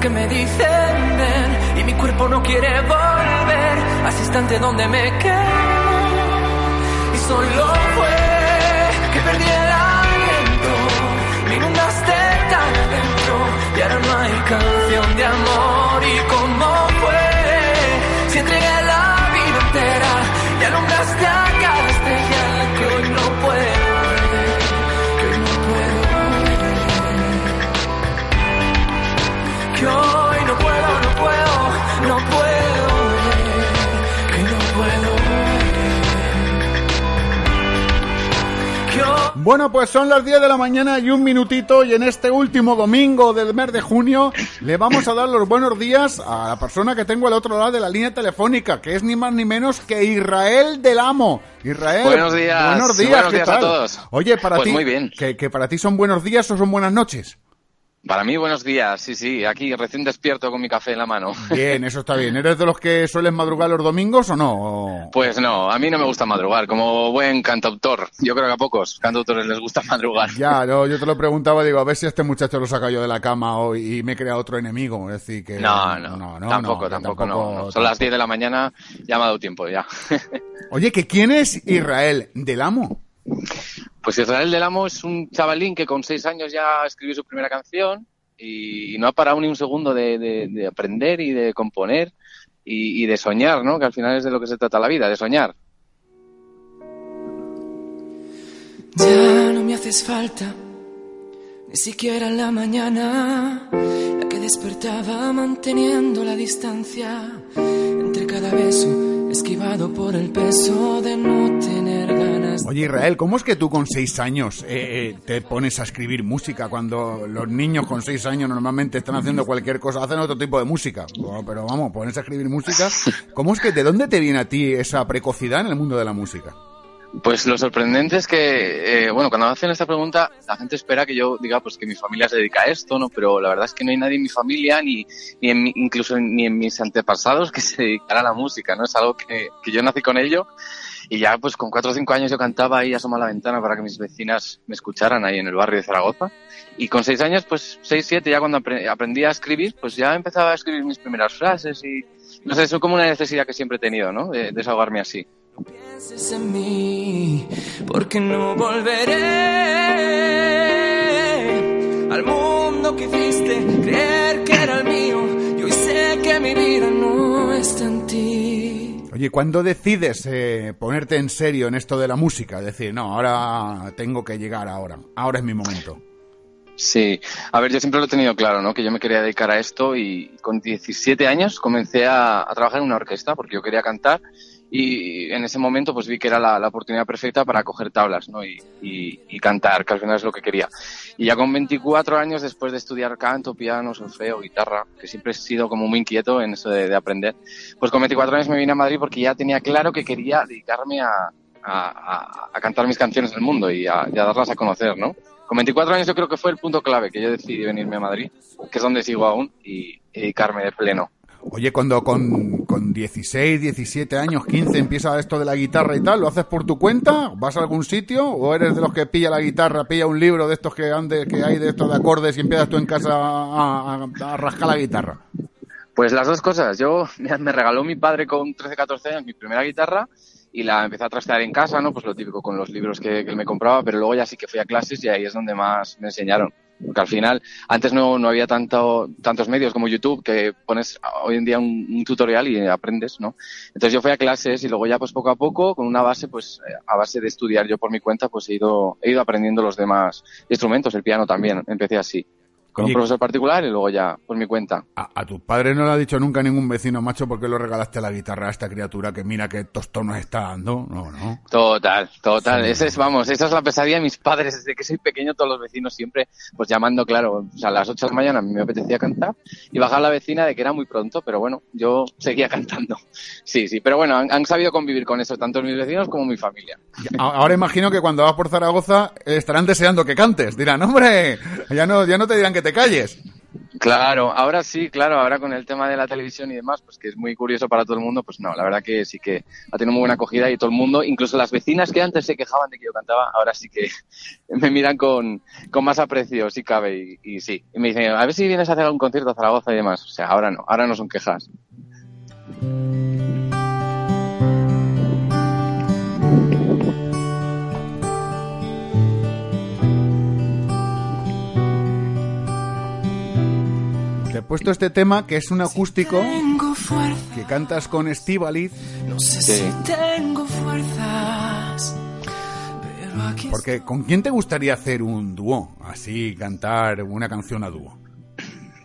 que me dicen ven y mi cuerpo no quiere volver a ese instante donde me quedo. Y solo fue que perdí el aliento, me inundaste tan adentro y ahora no hay canción de amor. Bueno, pues son las 10 de la mañana y un minutito y en este último domingo del mes de junio le vamos a dar los buenos días a la persona que tengo al otro lado de la línea telefónica, que es ni más ni menos que Israel del Amo. Israel. Buenos días. Buenos días, Buenos ¿qué días a todos. Oye, para Pues ti, muy bien. Que, que para ti son buenos días o son buenas noches. Para mí, buenos días. Sí, sí, aquí recién despierto con mi café en la mano. Bien, eso está bien. ¿Eres de los que suelen madrugar los domingos o no? Pues no, a mí no me gusta madrugar, como buen cantautor. Yo creo que a pocos cantautores les gusta madrugar. Ya, no, yo te lo preguntaba, digo, a ver si este muchacho lo saca yo de la cama hoy y me crea otro enemigo. Es decir, que. No, no, tampoco, que tampoco, no, no. Son las 10 de la mañana, ya me ha dado tiempo ya. Oye, ¿que quién es Israel del Amo? Pues Israel del Amo es un chavalín que con seis años ya escribió su primera canción y no ha parado ni un segundo de, de- de aprender y de componer y, y de soñar, ¿no? Que al final es de lo que se trata la vida, de soñar. Ya no me haces falta, ni siquiera en la mañana, la que despertaba manteniendo la distancia entre cada beso, esquivado por el peso de no tener ganas. Oye, Israel, ¿cómo es que tú con seis años eh, eh, te pones a escribir música cuando los niños con seis años normalmente están haciendo cualquier cosa, hacen otro tipo de música? Bueno, pero vamos, pones a escribir música. ¿Cómo es que, de dónde te viene a ti esa precocidad en el mundo de la música? Pues lo sorprendente es que, eh, bueno, cuando hacen esta pregunta, la gente espera que yo diga pues que mi familia se dedica a esto, ¿no? Pero la verdad es que no hay nadie en mi familia, ni, ni en mi- incluso ni en mis antepasados que se dedicara a la música, ¿no? Es algo que, que yo nací con ello y ya pues con cuatro o cinco años yo cantaba ahí asoma la ventana para que mis vecinas me escucharan ahí en el barrio de Zaragoza. Y con seis años, pues seis, siete, ya cuando apre- aprendí a escribir, pues ya empezaba a escribir mis primeras frases y, no sé, es como una necesidad que siempre he tenido, ¿no? De, de desahogarme así. pienses en mí, porque no volveré al mundo que hiciste creer que era el mío. Y hoy sé que mi vida no está en ti. Oye, ¿cuándo decides eh, ponerte en serio en esto de la música? Decir, no, ahora tengo que llegar ahora, ahora es mi momento. Sí, a ver, yo siempre lo he tenido claro, ¿no? Que yo me quería dedicar a esto y con 17 años comencé a trabajar en una orquesta porque yo quería cantar y en ese momento pues vi que era la, la oportunidad perfecta para coger tablas, ¿no? Y, y- y cantar, que al final es lo que quería. Y ya con 24 años, después de estudiar canto, piano, solfeo, guitarra, que siempre he sido como muy inquieto en eso de, de aprender, pues con 24 años me vine a Madrid porque ya tenía claro que quería dedicarme a, a- a- cantar mis canciones en el mundo y a, y a darlas a conocer, ¿no? Con 24 años yo creo que fue el punto clave que yo decidí venirme a Madrid, que es donde sigo aún, y dedicarme de pleno. Oye, cuando con, con 16, 17 años, 15 empieza esto de la guitarra y tal, ¿lo haces por tu cuenta? ¿Vas a algún sitio? ¿O eres de los que pilla la guitarra, pilla un libro de estos que, ande, que hay de estos de acordes y empiezas tú en casa a, rascar la guitarra? Pues las dos cosas. Yo me regaló mi padre con 13, 14 años mi primera guitarra y la empecé a trastear en casa, ¿no? Pues lo típico con los libros que, que me compraba, pero luego ya sí que fui a clases y ahí es donde más me enseñaron. Porque al final, antes no, no había tanto, tantos medios como YouTube que pones hoy en día un, un tutorial y aprendes, ¿no? Entonces yo fui a clases y luego ya pues poco a poco, con una base, pues a base de estudiar yo por mi cuenta, pues he ido, he ido aprendiendo los demás instrumentos, el piano también, empecé así. Con Oye, un profesor particular y luego ya por mi cuenta. A, a tu padre no le ha dicho nunca ningún vecino, macho, por qué lo regalaste la guitarra a esta criatura que mira qué tostón nos está dando. No, no. Total, total. Sí. Ese es, vamos, esa es la pesadilla de mis padres desde que soy pequeño, todos los vecinos siempre, pues llamando, claro, o sea, a las 8 de la mañana a mí me apetecía cantar y bajar la vecina de que era muy pronto, pero bueno, yo seguía cantando. Sí, sí, pero bueno, han, han sabido convivir con eso, tanto mis vecinos como mi familia. A- Ahora imagino que cuando vas por Zaragoza eh, estarán deseando que cantes. Dirán, hombre, ya no, ya no te dirán que te calles. Claro, ahora sí, claro, ahora con el tema de la televisión y demás, pues que es muy curioso para todo el mundo, pues no, la verdad que sí que ha tenido muy buena acogida y todo el mundo, incluso las vecinas que antes se quejaban de que yo cantaba, ahora sí que me miran con, con más aprecio, si cabe, y, y sí. Y me dicen, a ver si vienes a hacer algún concierto a Zaragoza y demás. O sea, ahora no, ahora no son quejas. Te he puesto este tema que es un acústico que cantas con Estíbaliz no sé Sí. si tengo fuerzas, pero aquí porque ¿con quién te gustaría hacer un dúo? Así, cantar una canción a dúo.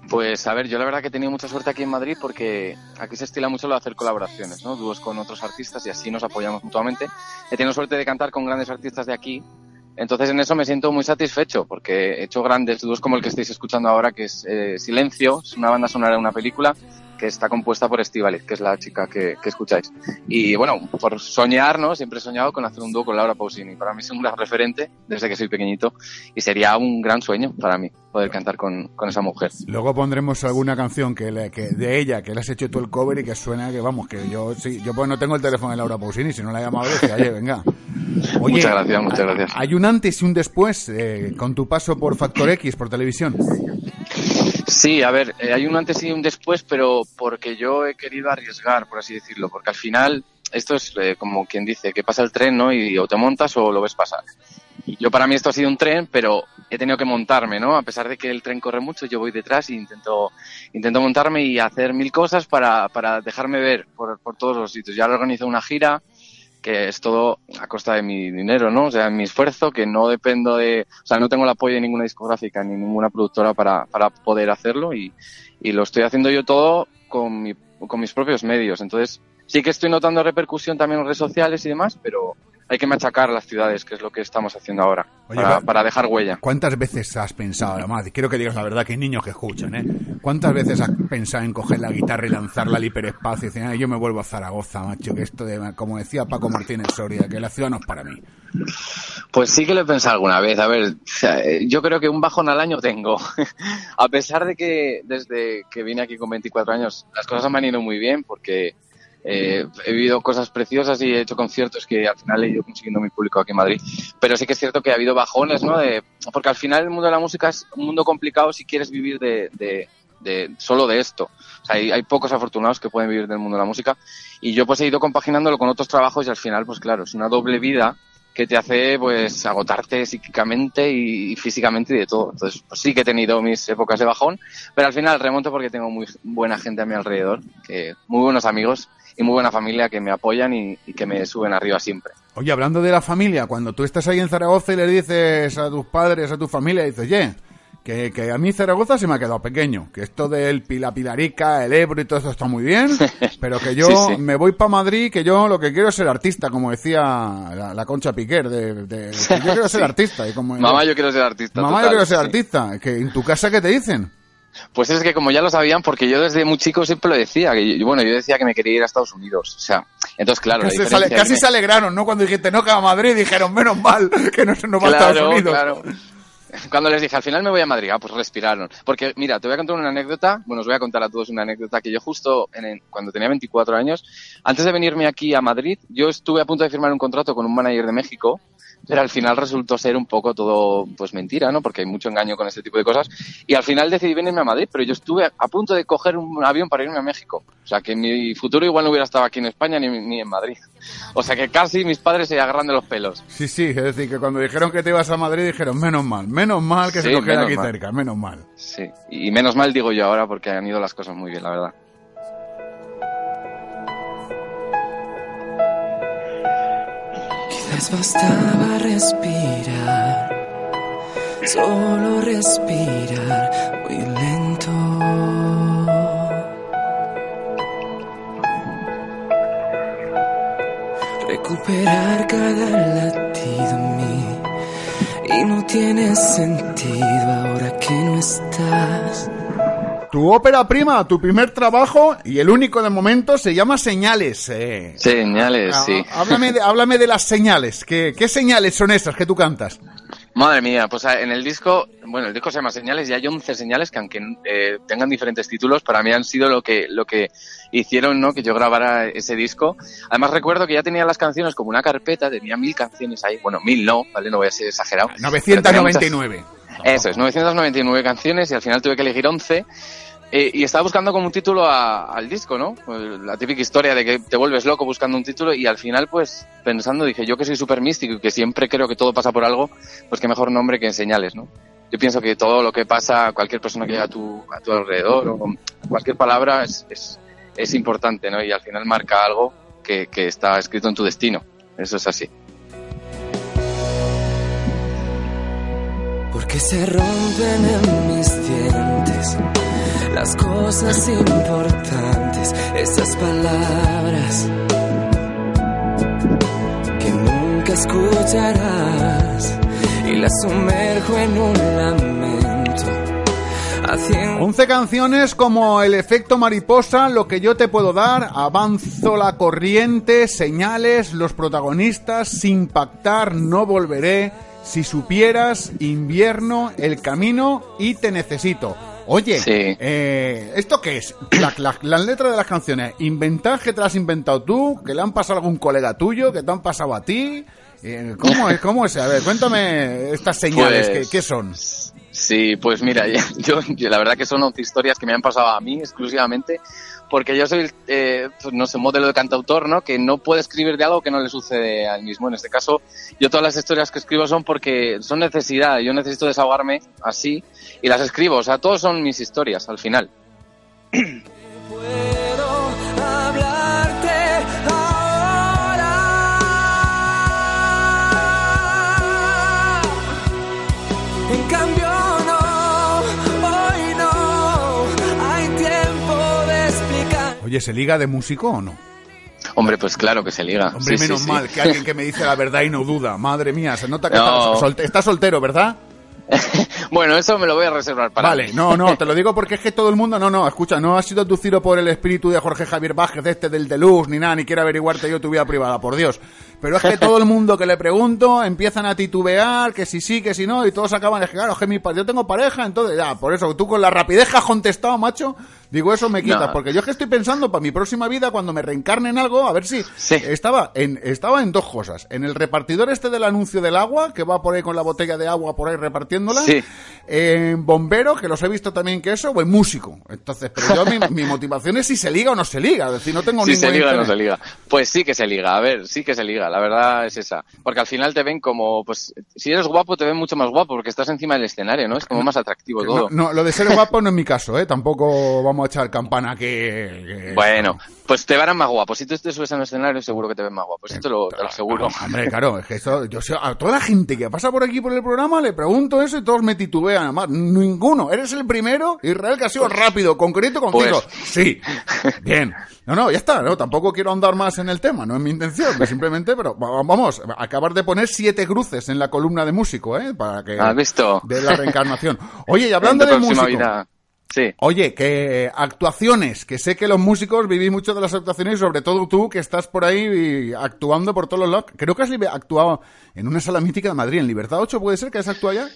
Pues a ver, yo la verdad que he tenido mucha suerte aquí en Madrid porque aquí se estila mucho lo de hacer colaboraciones, ¿no? Dúos con otros artistas y así nos apoyamos mutuamente. He tenido suerte de cantar con grandes artistas de aquí, entonces en eso me siento muy satisfecho porque he hecho grandes dúos como el que estáis escuchando ahora, que es eh, Silencio, es una banda sonora de una película que está compuesta por Estivaliz, que es la chica que, que escucháis. Y bueno, por soñar, ¿no? Siempre he soñado con hacer un dúo con Laura Pausini. Para mí es un gran referente desde que soy pequeñito y sería un gran sueño para mí poder cantar con, con esa mujer. Luego pondremos alguna canción que, le- que de ella, que le has hecho tú el cover y que suena que vamos, que yo sí, yo pues no tengo el teléfono de Laura Pausini, si no la he llamado, decía, oye, venga. Oye, Muchas gracias, muchas gracias. Hay un antes y un después eh, con tu paso por Factor X, por televisión. Sí, a ver, eh, hay un antes y un después, pero porque yo he querido arriesgar, por así decirlo, porque al final esto es eh, como quien dice que pasa el tren, ¿no? Y o te montas o lo ves pasar. Yo para mí esto ha sido un tren, pero he tenido que montarme, ¿no? A pesar de que el tren corre mucho, yo voy detrás e intento, intento montarme y hacer mil cosas para, para dejarme ver por, por todos los sitios. Ya organizo una gira, que es todo a costa de mi dinero, ¿no? O sea, mi esfuerzo, que no dependo de, o sea, no tengo el apoyo de ninguna discográfica ni ninguna productora para, para poder hacerlo y, y lo estoy haciendo yo todo con, mi, con mis propios medios. Entonces, sí que estoy notando repercusión también en redes sociales y demás, pero hay que machacar las ciudades, que es lo que estamos haciendo ahora, Oye, para, dejar huella. ¿Cuántas veces has pensado, además, quiero que digas la verdad, que hay niños que escuchan, ¿eh? ¿Cuántas veces has pensado en coger la guitarra y lanzarla al hiperespacio y decir, "Ay, yo me vuelvo a Zaragoza, macho, que esto de, como decía Paco Martínez Soria, que la ciudad no es para mí? Pues sí que lo he pensado alguna vez. A ver, eh, yo creo que un bajón al año tengo. a pesar de que desde que vine aquí con 24 años las cosas me han ido muy bien porque eh, he vivido cosas preciosas y he hecho conciertos que al final he ido consiguiendo mi público aquí en Madrid. Pero sí que es cierto que ha habido bajones, ¿no? De, porque al final el mundo de la música es un mundo complicado si quieres vivir de, de, solo de esto. O sea, hay, pocos afortunados que pueden vivir del mundo de la música y yo pues he ido compaginándolo con otros trabajos y al final pues claro, es una doble vida que te hace pues agotarte psíquicamente y, y físicamente y de todo. Entonces, pues sí que he tenido mis épocas de bajón, pero al final remonto porque tengo muy buena gente a mi alrededor, que muy buenos amigos y muy buena familia que me apoyan y, y que me suben arriba siempre. Oye, hablando de la familia, cuando tú estás ahí en Zaragoza y le dices a tus padres, a tu familia, dices, oye, que, que a mí Zaragoza se me ha quedado pequeño, que esto del Pila Pilarica, el Ebro y todo esto está muy bien, pero que yo Sí, sí. me voy para Madrid, que yo lo que quiero es ser artista, como decía la, la Concha Piquer, de, de- que yo quiero ser Sí. artista. Y como, Mamá, yo quiero ser artista. Mamá, yo quiero ser artista. Que en tu casa, ¿qué te dicen? Pues es que como ya lo sabían, porque yo desde muy chico siempre lo decía, que yo- bueno, yo decía que me quería ir a Estados Unidos. O sea, entonces claro, la Casi, se, casi alegraron, ¿no? Cuando dijiste no que a Madrid, dijeron, menos mal que no nos va a Estados Unidos. claro. Cuando les dije, al final me voy a Madrid, ah, pues respiraron. Porque, mira, te voy a contar una anécdota, bueno, os voy a contar a todos una anécdota que yo justo en el- cuando tenía 24 años, antes de venirme aquí a Madrid, yo estuve a punto de firmar un contrato con un manager de México, pero al final resultó ser un poco todo, pues mentira, ¿no? Porque hay mucho engaño con este tipo de cosas. Y al final decidí venirme a Madrid, pero yo estuve a punto de coger un avión para irme a México. O sea, que mi futuro igual no hubiera estado aquí en España ni, ni en Madrid. O sea, que casi mis padres se agarran de los pelos. Sí, sí, es decir, que cuando dijeron que te ibas a Madrid, dijeron, menos mal, menos mal que se Sí, menos aquí mal. cerca, menos mal. Sí, y menos mal digo yo ahora porque han ido las cosas muy bien, la verdad. Bastaba respirar, solo respirar muy lento. Recuperar cada latido en mí y no tiene sentido ahora que no estás. Tu ópera prima, tu primer trabajo y el único de momento se llama Señales. eh. Señales, Ah, sí. Háblame de, háblame de las señales. ¿Qué, ¿Qué señales son esas que tú cantas? Madre mía, pues ah, en el disco, bueno, el disco se llama Señales y hay 11 señales que aunque eh, tengan diferentes títulos, para mí han sido lo que, lo que hicieron, ¿no? Que yo grabara ese disco. Además recuerdo que ya tenía las canciones como una carpeta, tenía mil canciones ahí, bueno, mil no, ¿vale? No voy a ser exagerado. 999. Eso es, 999 canciones y al final tuve que elegir 11 eh, y estaba buscando como un título al disco, ¿no? Pues la típica historia de que te vuelves loco buscando un título y al final, pues, pensando, dije, yo que soy súper místico y que siempre creo que todo pasa por algo, pues qué mejor nombre que en señales, ¿no? Yo pienso que todo lo que pasa, cualquier persona que llega a tu, a tu alrededor o cualquier palabra es, importante, ¿no? Y al final marca algo que está escrito en tu destino. Eso es así. Porque se rompen en mis dientes las cosas importantes, esas palabras que nunca escucharás y las sumerjo en un lamento. Haciendo... 11 canciones como El efecto mariposa, Lo que yo te puedo dar, Avanzo la corriente, Señales, Los protagonistas, Sin pactar, No volveré, Si supieras, Invierno, El camino y Te necesito. Oye, eh, ¿esto qué es? las letras de las canciones, ¿inventás que te las has inventado tú? ¿Que le han pasado a algún colega tuyo? ¿Que te han pasado a ti? Eh, ¿Cómo es? ¿Cómo es? A ver, cuéntame estas señales, ¿qué, ¿qué, son? Sí, pues mira, yo, la verdad que son historias que me han pasado a mí exclusivamente porque yo soy, eh, pues no sé, modelo de cantautor, ¿no? Que no puede escribir de algo que no le sucede a él mismo. En este caso, yo todas las historias que escribo son porque son necesidad, yo necesito desahogarme así y las escribo, o sea, todos son mis historias al final. Oye, ¿se liga de músico o no? Hombre, pues claro que se liga. Hombre, menos mal que alguien que me dice la verdad y no duda. Madre mía, se nota que está, soltero, ¿verdad? bueno, eso me lo voy a reservar para. Vale, no, no, te lo digo porque es que todo el mundo. No, no, escucha, no ha sido abducido por el espíritu de Jorge Javier Vázquez, este del Deluxe, ni nada, ni quiero averiguarte yo tu vida privada, por Dios. Pero es que todo el mundo que le pregunto empiezan a titubear, que si sí, que si no, y todos acaban de claro, que mi, yo tengo pareja, entonces ya, por eso tú con la rapidez que has contestado, macho, digo eso me quita, porque yo es que estoy pensando para mi próxima vida, cuando me reencarne en algo, a ver si estaba en estaba en dos cosas, en el repartidor este del anuncio del agua, que va por ahí con la botella de agua por ahí repartiéndola, en bombero, que los he visto también que eso, o en músico. Entonces, pero yo mi, motivación es si se liga o no se liga, es decir, no tengo si se liga o no se liga. Pues sí que se liga, a ver, sí que se liga la verdad es esa. Porque al final te ven como, pues, si eres guapo te ven mucho más guapo porque estás encima del escenario, ¿no? Es como más atractivo todo. No, lo de ser guapo no es mi caso, ¿eh? Tampoco vamos a echar campana que... Bueno, pues te verán más guapo. Si tú te subes a un escenario seguro que te ven más guapo. Eso te lo, te lo aseguro. Hombre, claro, es que eso, yo sé, a toda la gente que pasa por aquí por el programa le pregunto eso y todos me titubean. Además, ninguno. Eres el primero, Israel, que ha sido rápido, concreto, conciso. Pues... Sí. Bien. No, no, ya está, no, tampoco quiero andar más en el tema, no es mi intención, simplemente, pero vamos, acabar de poner siete cruces en la columna de músico, ¿eh? Para que... ¿Has visto? De la reencarnación. Oye, y hablando de músico... Sí. Oye, que actuaciones, que sé que los músicos vivís mucho de las actuaciones y sobre todo tú que estás por ahí actuando por todos los lados. Creo que has actuado en una sala mítica de Madrid, en Libertad 8, ¿puede ser que has actuado ya?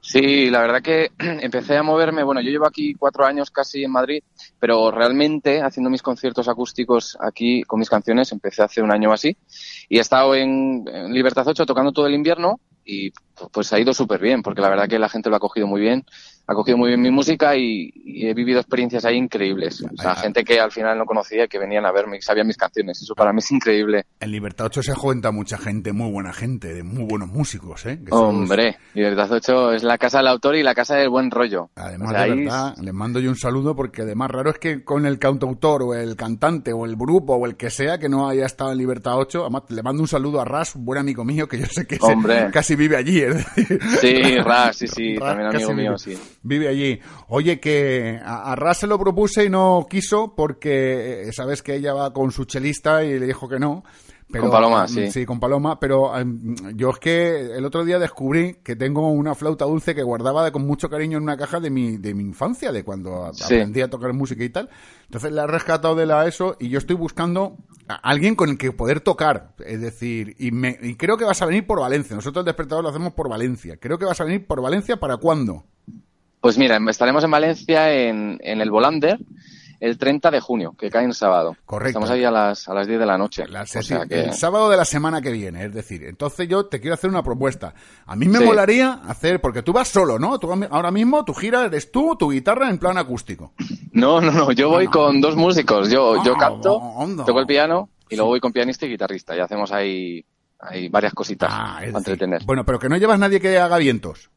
Sí, la verdad que empecé a moverme, bueno, yo llevo aquí cuatro años casi en Madrid, pero realmente haciendo mis conciertos acústicos aquí con mis canciones empecé hace un año así y he estado en, Libertad 8 tocando todo el invierno y pues ha ido súper bien, porque la verdad que la gente lo ha cogido muy bien ha cogido muy bien mi música y, he vivido experiencias ahí increíbles. O sea, gente que al final no conocía, que venían a verme y sabían mis canciones. Eso para mí es increíble. En Libertad 8 se cuenta mucha gente, muy buena gente, de muy buenos músicos, ¿eh? Hombre, Libertad 8 es la casa del autor y la casa del buen rollo. Además, de verdad, les mando yo un saludo porque además raro es que con el cantautor o el cantante o el grupo o el que sea que no haya estado en Libertad 8, además le mando un saludo a Ras, un buen amigo mío que yo sé que casi vive allí. Sí, Ras, sí, sí, también amigo mío, sí vive allí. Oye, que a, Ras se lo propuse y no quiso porque eh, sabes que ella va con su chelista y le dijo que no. Con Paloma, sí. Sí, con Paloma, pero em, yo es que el otro día descubrí que tengo una flauta dulce que guardaba de, con mucho cariño en una caja de mi, de mi infancia, de cuando aprendí a tocar música y tal. Entonces la he rescatado de la ESO y yo estoy buscando a alguien con el que poder tocar. Es decir, y, me, y creo que vas a venir por Valencia. Nosotros el despertador lo hacemos por Valencia. Creo que vas a venir por Valencia para cuándo. Pues mira, estaremos en Valencia en, en el Volander el 30 de junio, que cae en sábado. Correcto. Estamos ahí a las, a las 10 de la noche. La- O sí, sea que- El sábado de la semana que viene, es decir, entonces yo te quiero hacer una propuesta. A mí me Sí. molaría hacer, porque tú vas solo, ¿no? Tú, ahora mismo tu gira eres tú, tu guitarra en plan acústico. No, no, no, yo voy no. con dos músicos. Yo, yo Ah, canto, toco el piano y luego voy con pianista y guitarrista. Y hacemos ahí, ahí varias cositas Ah, para decir, entretener. Bueno, pero que no llevas nadie que haga vientos.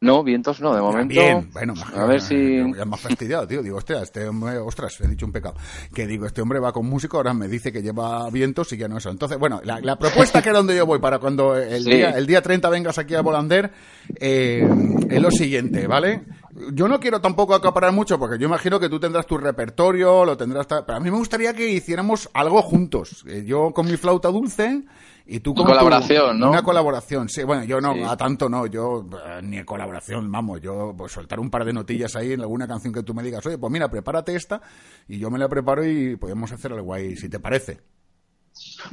No, vientos no, de momento. Bien, bueno, a ver si. Ya me has fastidiado, tío. Digo, hostia, este hombre, ostras, he dicho un pecado. Que digo, este hombre va con músico, ahora me dice que lleva vientos y ya no eso. Entonces, bueno, la, la propuesta que era donde yo voy para cuando el, Sí. día, el día 30 vengas aquí a Volander eh, es lo siguiente, ¿vale? Yo no quiero tampoco acaparar mucho porque yo imagino que tú tendrás tu repertorio, lo tendrás... Pero a mí me gustaría que hiciéramos algo juntos. Eh, Yo con mi flauta dulce y tú con tu- Colaboración, ¿no? Una colaboración, sí. Bueno, yo no, Sí. a tanto no. Yo eh, ni colaboración, vamos. Yo pues soltar un par de notillas ahí en alguna canción que tú me digas, oye, pues mira, prepárate esta y yo me la preparo y podemos hacer algo ahí, si te parece.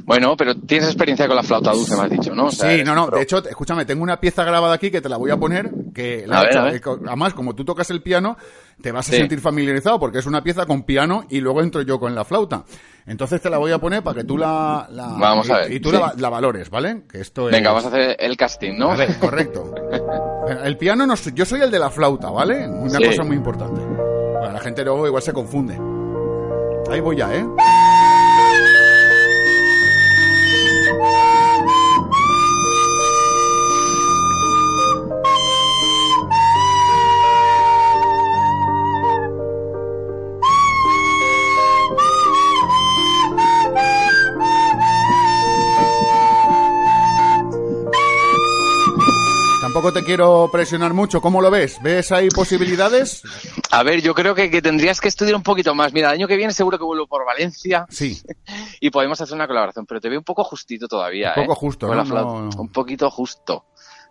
Bueno, pero tienes experiencia con la flauta dulce, me has dicho, ¿no? O sea, sí, no, no. pro. De hecho, escuchame, tengo una pieza grabada aquí que te la voy a poner. Que la A ver, a ver. además, como tú tocas el piano, te vas a Sí. sentir familiarizado porque es una pieza con piano y luego entro yo con la flauta. Entonces te la voy a poner para que tú la, la- Vamos y, a ver, y tú sí. la, la valores, ¿vale? Que esto Venga, vamos a hacer el casting, ¿no? A ver, correcto. El piano no soy, yo soy el de la flauta, ¿vale? Una Sí. cosa muy importante. Bueno, la gente luego igual se confunde. Ahí voy ya, ¿eh? Quiero presionar mucho. ¿Cómo lo ves? ¿Ves ahí posibilidades? A ver, yo creo que, que tendrías que estudiar un poquito más. Mira, el año que viene seguro que vuelvo por Valencia Sí. y podemos hacer una colaboración, pero te veo un poco justito todavía, Un poco ¿eh? justo, ¿no? Un poquito justo.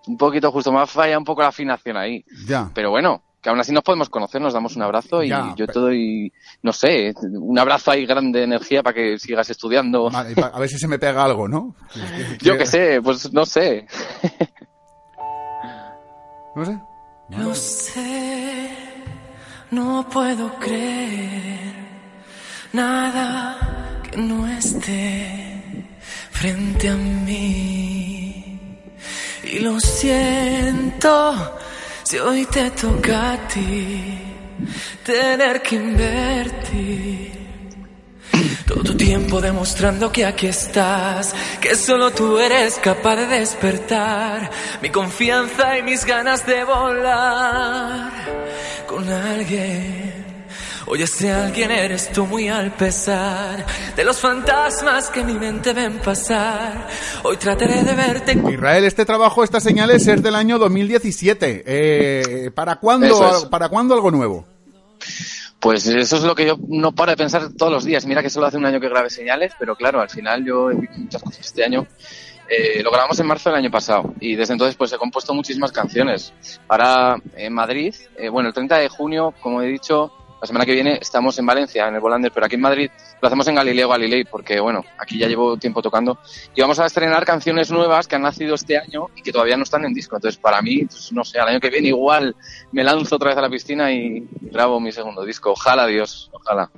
Un poquito justo. Me falla un poco la afinación ahí. Ya. Pero bueno, que aún así nos podemos conocer, nos damos un abrazo y Ya, yo te doy, no sé, un abrazo ahí grande de energía para que sigas estudiando. Vale, a ver si se me pega algo, ¿no? Yo qué sé, pues no sé. No sé. Lo sé, no puedo creer nada que no esté frente a mí. Y lo siento si hoy te toca a ti tener que invertir. Todo tu tiempo demostrando que aquí estás, que solo tú eres capaz de despertar mi confianza y mis ganas de volar con alguien. Oye, ese alguien eres tú muy al pesar de los fantasmas que mi mente ven pasar. Hoy trataré de verte Israel, este trabajo, estas señales es del año 2017. Eh, ¿para, cuándo, es. ¿Para cuándo algo nuevo? Pues eso es lo que yo no paro de pensar todos los días. Mira que solo hace un año que grabé señales, pero claro, al final yo he visto muchas cosas este año. Eh, lo grabamos en marzo del año pasado y desde entonces pues he compuesto muchísimas canciones. Ahora en Madrid, eh, bueno, el 30 de junio, como he dicho, la semana que viene estamos en Valencia, en el Volander, pero aquí en Madrid lo hacemos en Galileo Galilei porque, bueno, aquí ya llevo tiempo tocando y vamos a estrenar canciones nuevas que han nacido este año y que todavía no están en disco. Entonces, para mí, pues, no sé, al año que viene igual me lanzo otra vez a la piscina y grabo mi segundo disco. Ojalá, Dios, ojalá.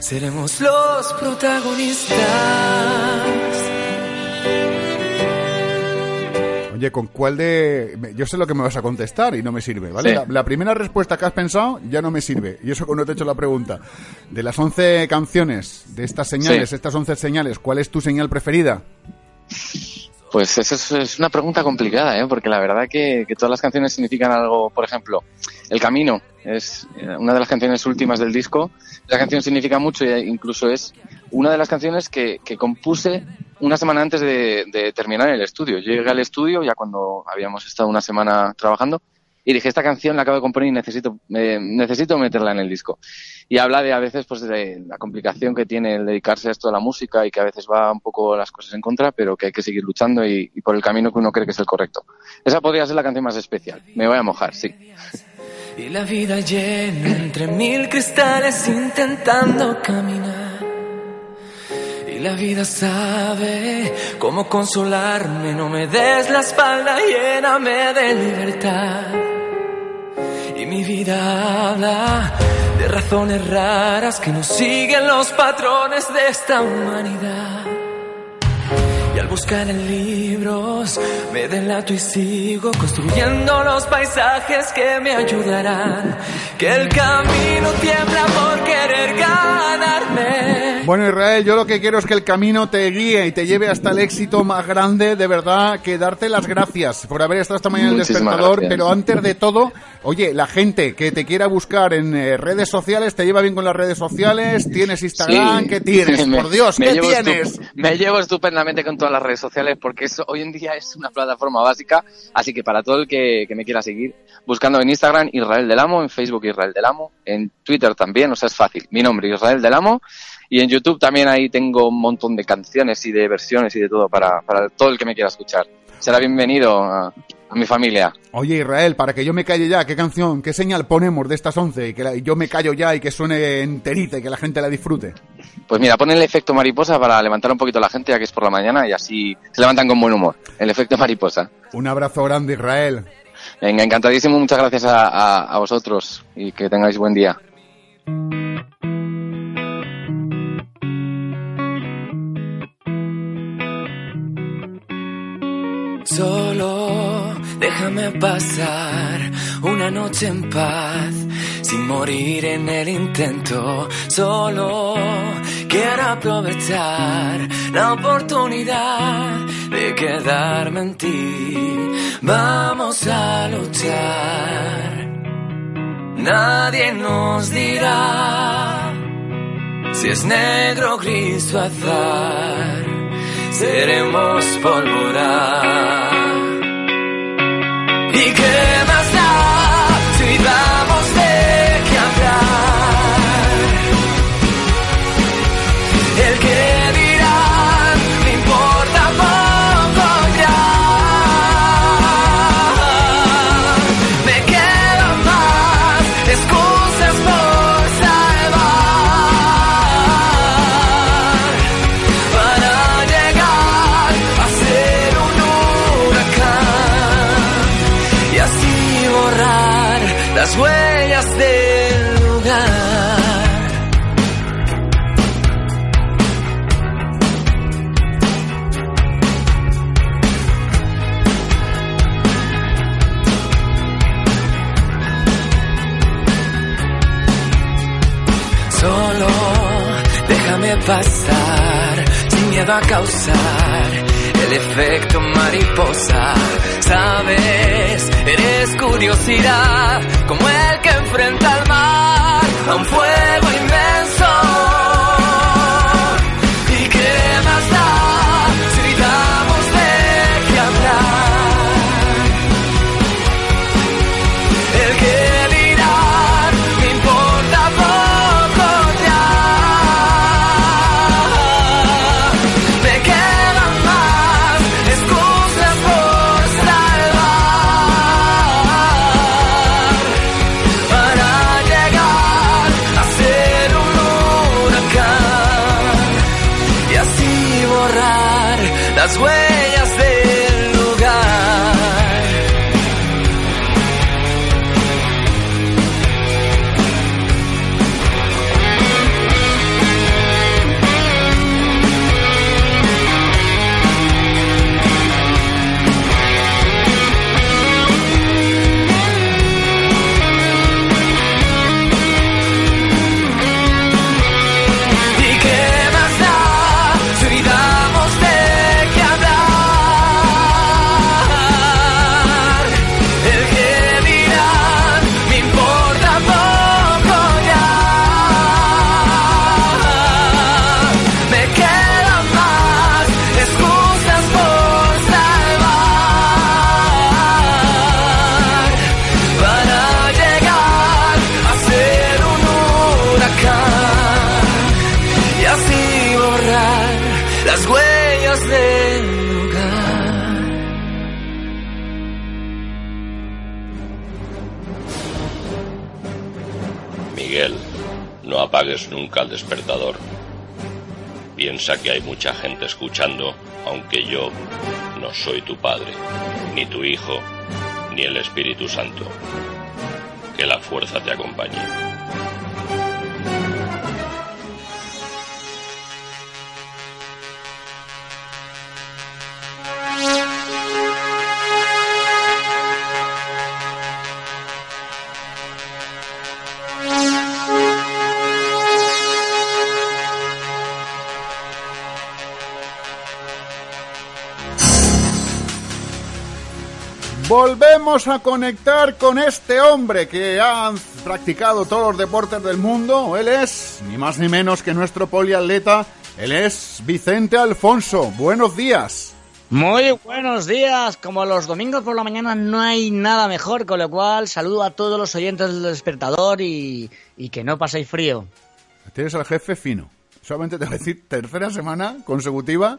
Seremos los protagonistas. Oye, ¿con cuál de...? Yo sé lo que me vas a contestar y no me sirve, ¿vale? Sí. La, la primera respuesta que has pensado ya no me sirve. Y eso cuando te he hecho la pregunta. De las 11 canciones, de estas señales, Sí. estas 11 señales, ¿cuál es tu señal preferida? Pues eso es, una pregunta complicada, ¿eh? porque la verdad que, que todas las canciones significan algo. Por ejemplo, El Camino es eh, una de las canciones últimas del disco. La canción significa mucho e incluso es una de las canciones que, que compuse una semana antes de, de terminar el estudio. Yo llegué al estudio ya cuando habíamos estado una semana trabajando y dije, esta canción la acabo de componer y necesito, eh, necesito meterla en el disco. Y habla de a veces pues de la complicación que tiene el dedicarse a esto de la música y que a veces va un poco las cosas en contra, pero que hay que seguir luchando y, y por el camino que uno cree que es el correcto. Esa podría ser la canción más especial. Me voy a mojar, sí. Y la vida llena entre mil cristales intentando caminar. Y la vida sabe cómo consolarme, no me des la espalda, lléname de libertad. Y mi vida habla de razones raras que no siguen los patrones de esta humanidad. Y al buscar en libros me delato y sigo construyendo los paisajes que me ayudarán. Que el camino tiembla por querer ganarme. Bueno, Israel, yo lo que quiero es que el camino te guíe y te lleve hasta el éxito más grande, de verdad, que darte las gracias por haber estado esta mañana en el Muchísimas despertador. gracias. Pero antes de todo, oye, la gente que te quiera buscar en eh, redes sociales, ¿te lleva bien con las redes sociales? ¿Tienes Instagram? Sí. ¿Qué tienes? Me- Por Dios, ¿qué tienes? me llevo estupendamente con todas las redes sociales porque eso hoy en día es una plataforma básica. Así que para todo el que, que me quiera seguir, buscando en Instagram Israel del Amo, en Facebook Israel del Amo, en Twitter también, o sea, es fácil. Mi nombre Israel del Amo. Y en YouTube también ahí tengo un montón de canciones y de versiones y de todo para, para todo el que me quiera escuchar. Será bienvenido a, a mi familia. Oye, Israel, para que yo me calle ya, ¿qué canción, qué señal ponemos de estas 11? Y que la- yo me callo ya y que suene enterita y que la gente la disfrute. Pues mira, pon el efecto mariposa para levantar un poquito a la gente, ya que es por la mañana y así se levantan con buen humor. El efecto mariposa. Un abrazo grande, Israel. Venga, encantadísimo, muchas gracias a, a- a vosotros y que tengáis buen día. Solo déjame pasar una noche en paz, sin morir en el intento. Solo quiero aprovechar la oportunidad de quedarme en ti. Vamos a luchar. Nadie nos dirá si es negro, gris o azar. Seremos pólvora. ¿Y qué sin miedo a causar el efecto mariposa. Sabes, eres curiosidad como el que enfrenta al mar a un fuego inmenso. Nunca el despertador. Piensa que hay mucha gente escuchando, aunque yo no soy tu padre, ni tu hijo, ni el Espíritu Santo. Que la fuerza te acompañe. Volvemos a conectar con este hombre que ha practicado todos los deportes del mundo. Él es ni más ni menos que nuestro poliatleta. Él es Vicente Alfonso. Buenos días. Muy buenos días. Como los domingos por la mañana no hay nada mejor, con lo cual saludo a todos los oyentes del despertador y, y que no paséis frío. Tienes al jefe fino. Solamente te voy a decir, tercera semana consecutiva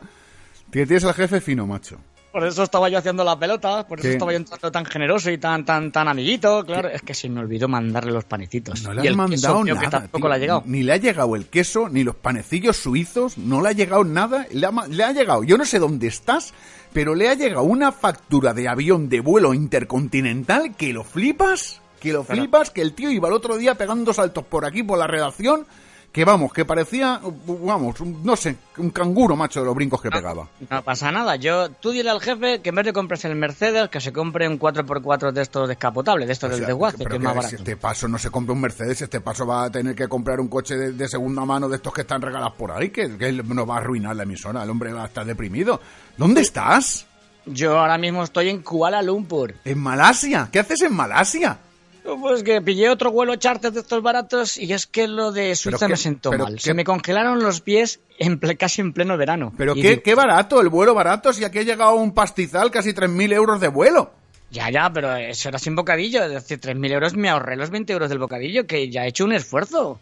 que tienes al jefe fino, macho. Por eso estaba yo haciendo la pelota, por eso ¿Qué? estaba yo entrando tan generoso y tan tan tan amiguito. Claro, es que se me olvidó mandarle los panecitos. No le y has el mandado queso, tío, nada. que tampoco tío. le ha llegado. Ni le ha llegado el queso, ni los panecillos suizos, no le ha llegado nada. Le ha, le ha llegado, yo no sé dónde estás, pero le ha llegado una factura de avión de vuelo intercontinental que lo flipas, que lo Claro. flipas, que el tío iba el otro día pegando saltos por aquí, por la redacción, que vamos, que parecía, vamos, un- no sé, un canguro, macho, de los brincos que pegaba. No pasa nada. Yo, tú dile al jefe que en vez de comprarse el Mercedes, que se compre un 4x4 de estos descapotables, de estos O del desguace, que es más barato. Si este paso no se compra un Mercedes, este paso va a tener que comprar un coche de, de segunda mano de estos que están regalados por ahí, que, que nos va a arruinar la emisora. El hombre va a estar deprimido. ¿Dónde estás? Yo ahora mismo estoy en Kuala Lumpur. En Malasia. ¿Qué haces en Malasia? Pues que pillé otro vuelo charter de estos baratos y es que lo de Suiza me sentó mal. qué- Se me congelaron los pies en ple- casi en pleno verano. Pero qué, digo, qué barato, el vuelo barato, si aquí ha llegado un pastizal, casi 3.000 euros de vuelo. Ya, ya, pero eso era sin bocadillo. Es decir, 3.000 euros me ahorré los 20 euros del bocadillo, que ya he hecho un esfuerzo.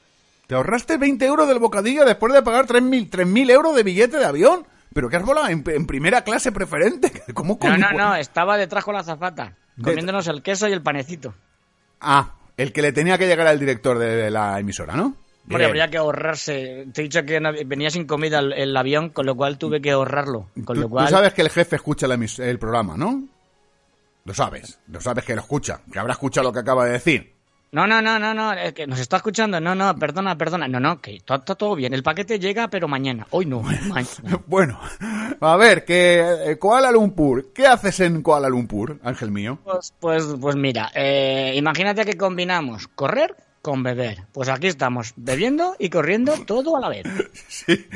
Te ahorraste 20 euros del bocadillo después de pagar 3.000 3.000 euros de billete de avión. ¿Pero qué has volado? ¿En, en primera clase preferente? ¿Cómo No, no, no, estaba detrás con la zafata, De- comiéndonos el queso y el panecito. Ah, el que le tenía que llegar al director de la emisora, ¿no? Hombre, habría que ahorrarse. Te he dicho que venía sin comida el, el avión, con lo cual tuve que ahorrarlo. Con Tú, lo cual, tú sabes que el jefe escucha el programa, ¿no? Lo sabes, lo sabes que lo escucha, que habrá escuchado lo que acaba de decir. No, no, no, no, no, es que nos está escuchando. No, no, perdona, perdona. No, no, que está, todo bien. El paquete llega, pero mañana. Hoy no, mañana. Bueno, a ver, que eh, Kuala Lumpur, ¿qué haces en Kuala Lumpur, ángel mío? Pues, pues, pues mira, eh, imagínate que combinamos correr con beber. Pues aquí estamos, bebiendo y corriendo todo a la vez. Sí,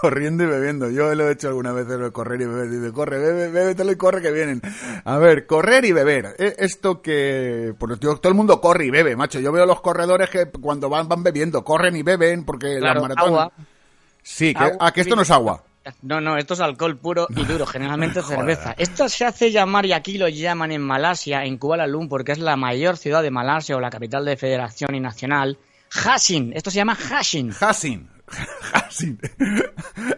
corriendo y bebiendo. Yo lo he hecho alguna vez, lo de correr y beber. Dice, corre, bebe, bébetelo y corre que vienen. A ver, correr y beber. Eh, Esto que... Pues yo- todo el mundo corre y bebe, macho. Yo veo los corredores que cuando van, van bebiendo, corren y beben porque Claro, las maratones... agua. Sí, que, Agua, ah, que esto no es agua. No, no, esto es alcohol puro y duro, generalmente cerveza. Esto se hace llamar, y aquí lo llaman en Malasia, en Kuala Lumpur, que es la mayor ciudad de Malasia o la capital de federación y nacional, Hashin. Esto se llama Hashin. Hassin. Hassin.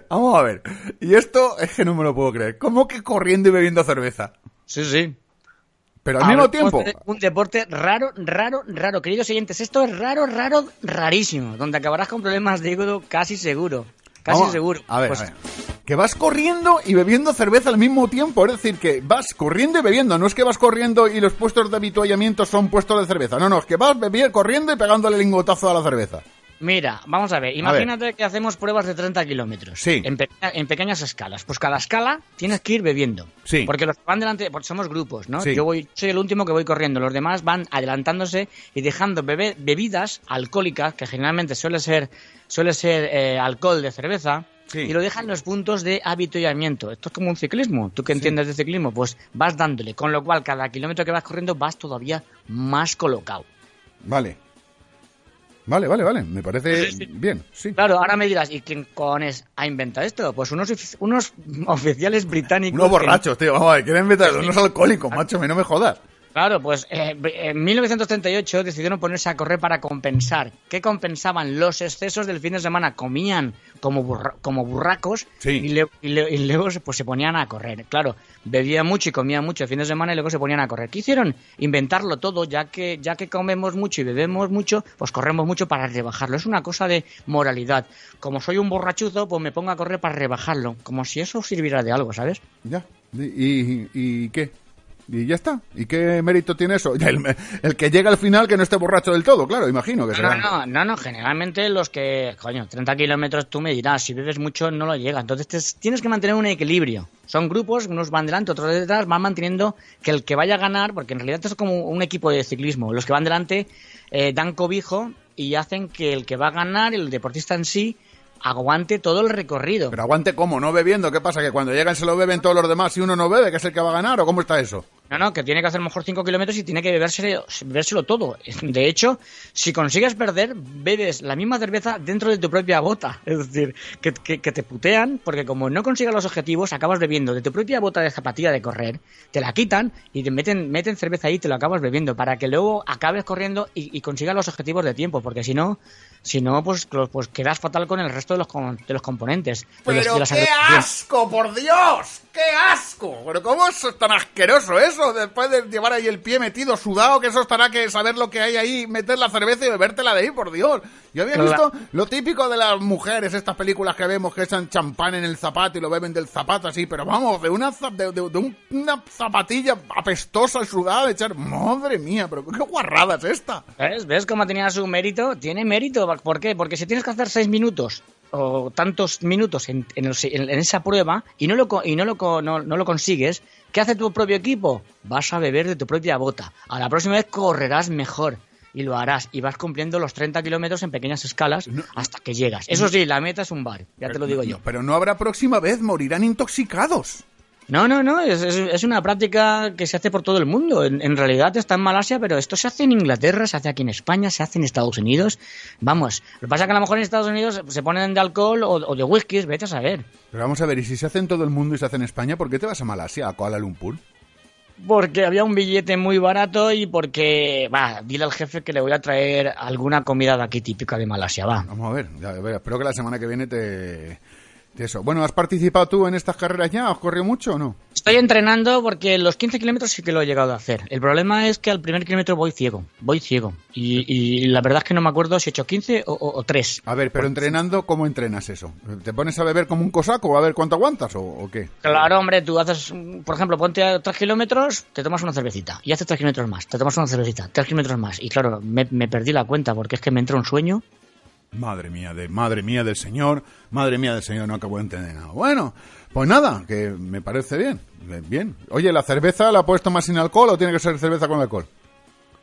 Vamos a ver. Y esto es que no me lo puedo creer. ¿Cómo que corriendo y bebiendo cerveza? Sí, sí. Pero al mismo tiempo. Un deporte raro, raro, raro. Queridos oyentes, esto es raro, raro, rarísimo. Donde acabarás con problemas de hígado casi seguro. Casi Vamos, seguro. A ver, Pues, a ver. Que vas corriendo y bebiendo cerveza al mismo tiempo. Es decir, que vas corriendo y bebiendo. No es que vas corriendo y los puestos de habituallamiento son puestos de cerveza. No, no, es que vas bebiendo, corriendo y pegándole lingotazo a la cerveza. Mira, vamos a ver. Imagínate que hacemos pruebas de 30 kilómetros. Sí. En, pe- en pequeñas escalas. Pues cada escala tienes que ir bebiendo. Sí. Porque los que van delante, porque somos grupos, ¿no? Sí. Yo voy, soy el último que voy corriendo. Los demás van adelantándose y dejando bebe- bebidas alcohólicas, que generalmente suele ser, suele ser eh, alcohol de cerveza. Sí. Y lo dejan en los puntos de habituallamiento. Esto es como un ciclismo. ¿Tú que entiendes de ciclismo? Pues vas dándole. Con lo cual, cada kilómetro que vas corriendo vas todavía más colocado. Vale. Vale, vale, vale. Me parece Sí, sí. bien, sí. Claro, ahora me dirás, ¿y quién cojones ha inventado esto? Pues unos, unos oficiales británicos. Unos que- borrachos, tío. Vamos a ver, quieren meter unos alcohólicos, macho, me no me jodas. Claro, pues eh, en 1938 decidieron ponerse a correr para compensar. ¿Qué compensaban? Los excesos del fin de semana. Comían como, burra- como burracos Sí. y, le- y le- y luego se- pues, se ponían a correr. Claro, bebían mucho y comían mucho el fin de semana y luego se ponían a correr. ¿Qué hicieron? Inventarlo todo, ya que, ya que comemos mucho y bebemos mucho, pues corremos mucho para rebajarlo. Es una cosa de moralidad. Como soy un borrachuzo, pues me pongo a correr para rebajarlo. Como si eso sirviera de algo, ¿sabes? Ya. ¿Y, y, y qué? Y ya está. ¿Y qué mérito tiene eso? El, el que llega al final que no esté borracho del todo, claro, imagino que No, será. no, no, no, generalmente los que, coño, 30 kilómetros tú me dirás, si bebes mucho no lo llega, entonces te- tienes que mantener un equilibrio. Son grupos, unos van delante, otros detrás, van manteniendo que el que vaya a ganar, porque en realidad esto es como un equipo de ciclismo, los que van delante eh, dan cobijo y hacen que el que va a ganar, el deportista en sí, aguante todo el recorrido. Pero aguante cómo, no bebiendo. ¿Qué pasa? ¿Que cuando llegan se lo beben todos los demás y uno no bebe, que es el que va a ganar? ¿O cómo está eso? No, no, que tiene que hacer mejor 5 kilómetros y tiene que bebérselo, bebérselo todo. De hecho, si consigues perder, bebes la misma cerveza dentro de tu propia bota. Es decir, que, que- que te putean, porque como no consigas los objetivos, acabas bebiendo de tu propia bota de zapatilla de correr, te la quitan y te meten, meten cerveza ahí y te lo acabas bebiendo, para que luego acabes corriendo y, y consigas los objetivos de tiempo, porque si no, si no, pues, pues quedas fatal con el resto de los, de los componentes. de los- de las agrupaciones. asco, por Dios! ¡Qué asco! Pero ¿cómo es tan asqueroso eso? Después de llevar ahí el pie metido, sudado, que eso estará que saber lo que hay ahí, meter la cerveza y bebértela de ahí, por Dios. Yo había visto lo típico de las mujeres, estas películas que vemos que echan champán en el zapato y lo beben del zapato así, pero vamos, de una, de, de- de un- una zapatilla apestosa, sudada, de echar... ¡Madre mía! ¿Pero qué guarrada es esta? ¿Ves? ¿Ves cómo tenía su mérito? Tiene mérito. ¿Por qué? Porque si tienes que hacer seis minutos o tantos minutos en, en el- en- en esa prueba y no lo, y no lo, no, no lo consigues, ¿qué hace tu propio equipo? Vas a beber de tu propia bota. A la próxima vez correrás mejor. Y lo harás. Y vas cumpliendo los 30 kilómetros en pequeñas escalas hasta que llegas. Eso sí, la meta es un bar. Ya te lo digo yo. Pero no habrá próxima vez, morirán intoxicados. No, no, no, es, es- es una práctica que se hace por todo el mundo. En, en realidad está en Malasia, pero esto se hace en Inglaterra, se hace aquí en España, se hace en Estados Unidos. Vamos, lo que pasa es que a lo mejor en Estados Unidos se ponen de alcohol o, o de whiskies, vete a saber. Pero vamos a ver, y si se hace en todo el mundo y se hace en España, ¿por qué te vas a Malasia, a Kuala Lumpur? Porque había un billete muy barato y porque, va, dile al jefe que le voy a traer alguna comida de aquí típica de Malasia, va. Vamos a ver, ya, a ver, espero que la semana que viene te, eso. Bueno, ¿has participado tú en estas carreras ya? ¿Has corrido mucho o no? Estoy entrenando porque los 15 kilómetros sí que lo he llegado a hacer. El problema es que al primer kilómetro voy ciego, voy ciego. Y, y la verdad es que no me acuerdo si he hecho 15 o, o, o 3. A ver, pero entrenando, ¿cómo entrenas eso? ¿Te pones a beber como un cosaco a ver cuánto aguantas o, o qué? Claro, hombre, tú haces, por ejemplo, ponte a 3 kilómetros, te tomas una cervecita. Y haces 3 kilómetros más, te tomas una cervecita, 3 kilómetros más. Y claro, me, me perdí la cuenta porque es que me entra un sueño. Madre mía, de, madre mía del Señor, madre mía del Señor, no acabo de entender nada. Bueno, pues nada, que me parece bien, bien. Oye, ¿la cerveza la ha puesto más sin alcohol o tiene que ser cerveza con alcohol?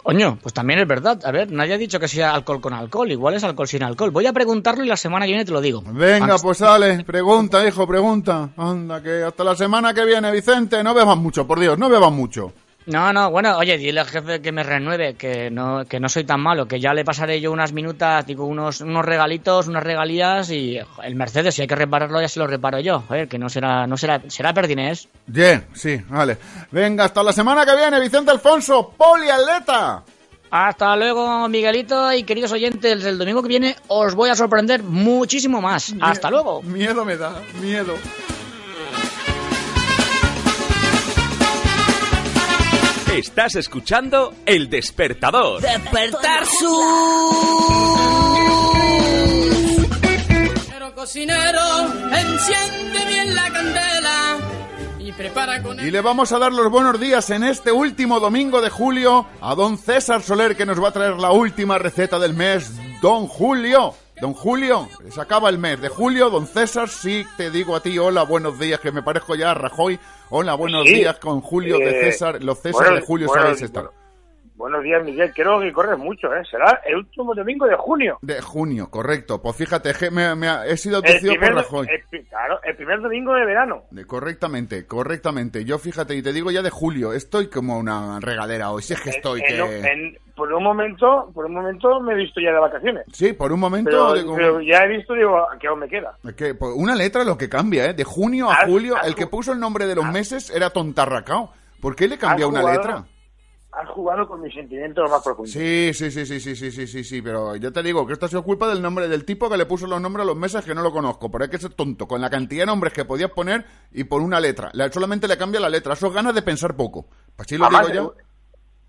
Coño, pues también es verdad. A ver, nadie ha dicho que sea alcohol con alcohol. Igual es alcohol sin alcohol. Voy a preguntarlo y la semana que viene te lo digo. Venga, pues sale, pregunta, hijo, pregunta. Anda, que hasta la semana que viene, Vicente, no bebas mucho, por Dios, no bebas mucho. No, no, bueno, oye, dile al jefe que me renueve, que no, que no soy tan malo, que ya le pasaré yo unas minutas, digo, unos, unos regalitos, unas regalías y el Mercedes, si hay que repararlo, ya se lo reparo yo. A ver, que no será, no será, será perdinés. Bien, sí, vale. Venga, hasta la semana que viene, Vicente Alfonso, poliatleta. Hasta luego, Miguelito y queridos oyentes, el domingo que viene os voy a sorprender muchísimo más. Hasta luego. Miedo me da, miedo. Estás escuchando El Despertador. Despertar su. Pero cocinero, enciende bien la candela y prepara con Y le vamos a dar los buenos días en este último domingo de julio a don César Soler que nos va a traer la última receta del mes. Don Julio, don Julio, se acaba el mes de julio. Don César, sí te digo a ti, hola, buenos días, que me parezco ya a Rajoy. Hola, buenos Sí. días con Julio de Eh, César. Los César de Julio buenos- sabéis estar. Bueno, buenos días, Miguel. Creo que corres mucho, ¿eh? Será el último domingo de junio. De junio, correcto. Pues fíjate, me, me ha- he sido abducido por Rajoy. el claro, el primer domingo de verano. De- Correctamente, correctamente. Yo fíjate, y te digo ya de julio, estoy como una regadera hoy. Si es que estoy, En- que... en- en- por un momento, por un momento me he visto ya de vacaciones. Sí, por un momento... Pero, digo, pero ya he visto, digo, que aún me queda. es que, pues, una letra lo que cambia, ¿eh? De junio a Has- julio, has el que puso el nombre de los meses era Tontarracao. ¿Por qué le cambia una letra? Has jugado con mis sentimientos más profundos. Sí, sí, sí, sí, sí, sí, sí, sí, sí, pero yo te digo que esto ha sido culpa del nombre del tipo que le puso los nombres a los meses que no lo conozco, pero hay que ser tonto, con la cantidad de nombres que podías poner y por una letra. Le- solamente le cambia la letra, eso es ganas de pensar poco. Pues sí lo Además, digo yo.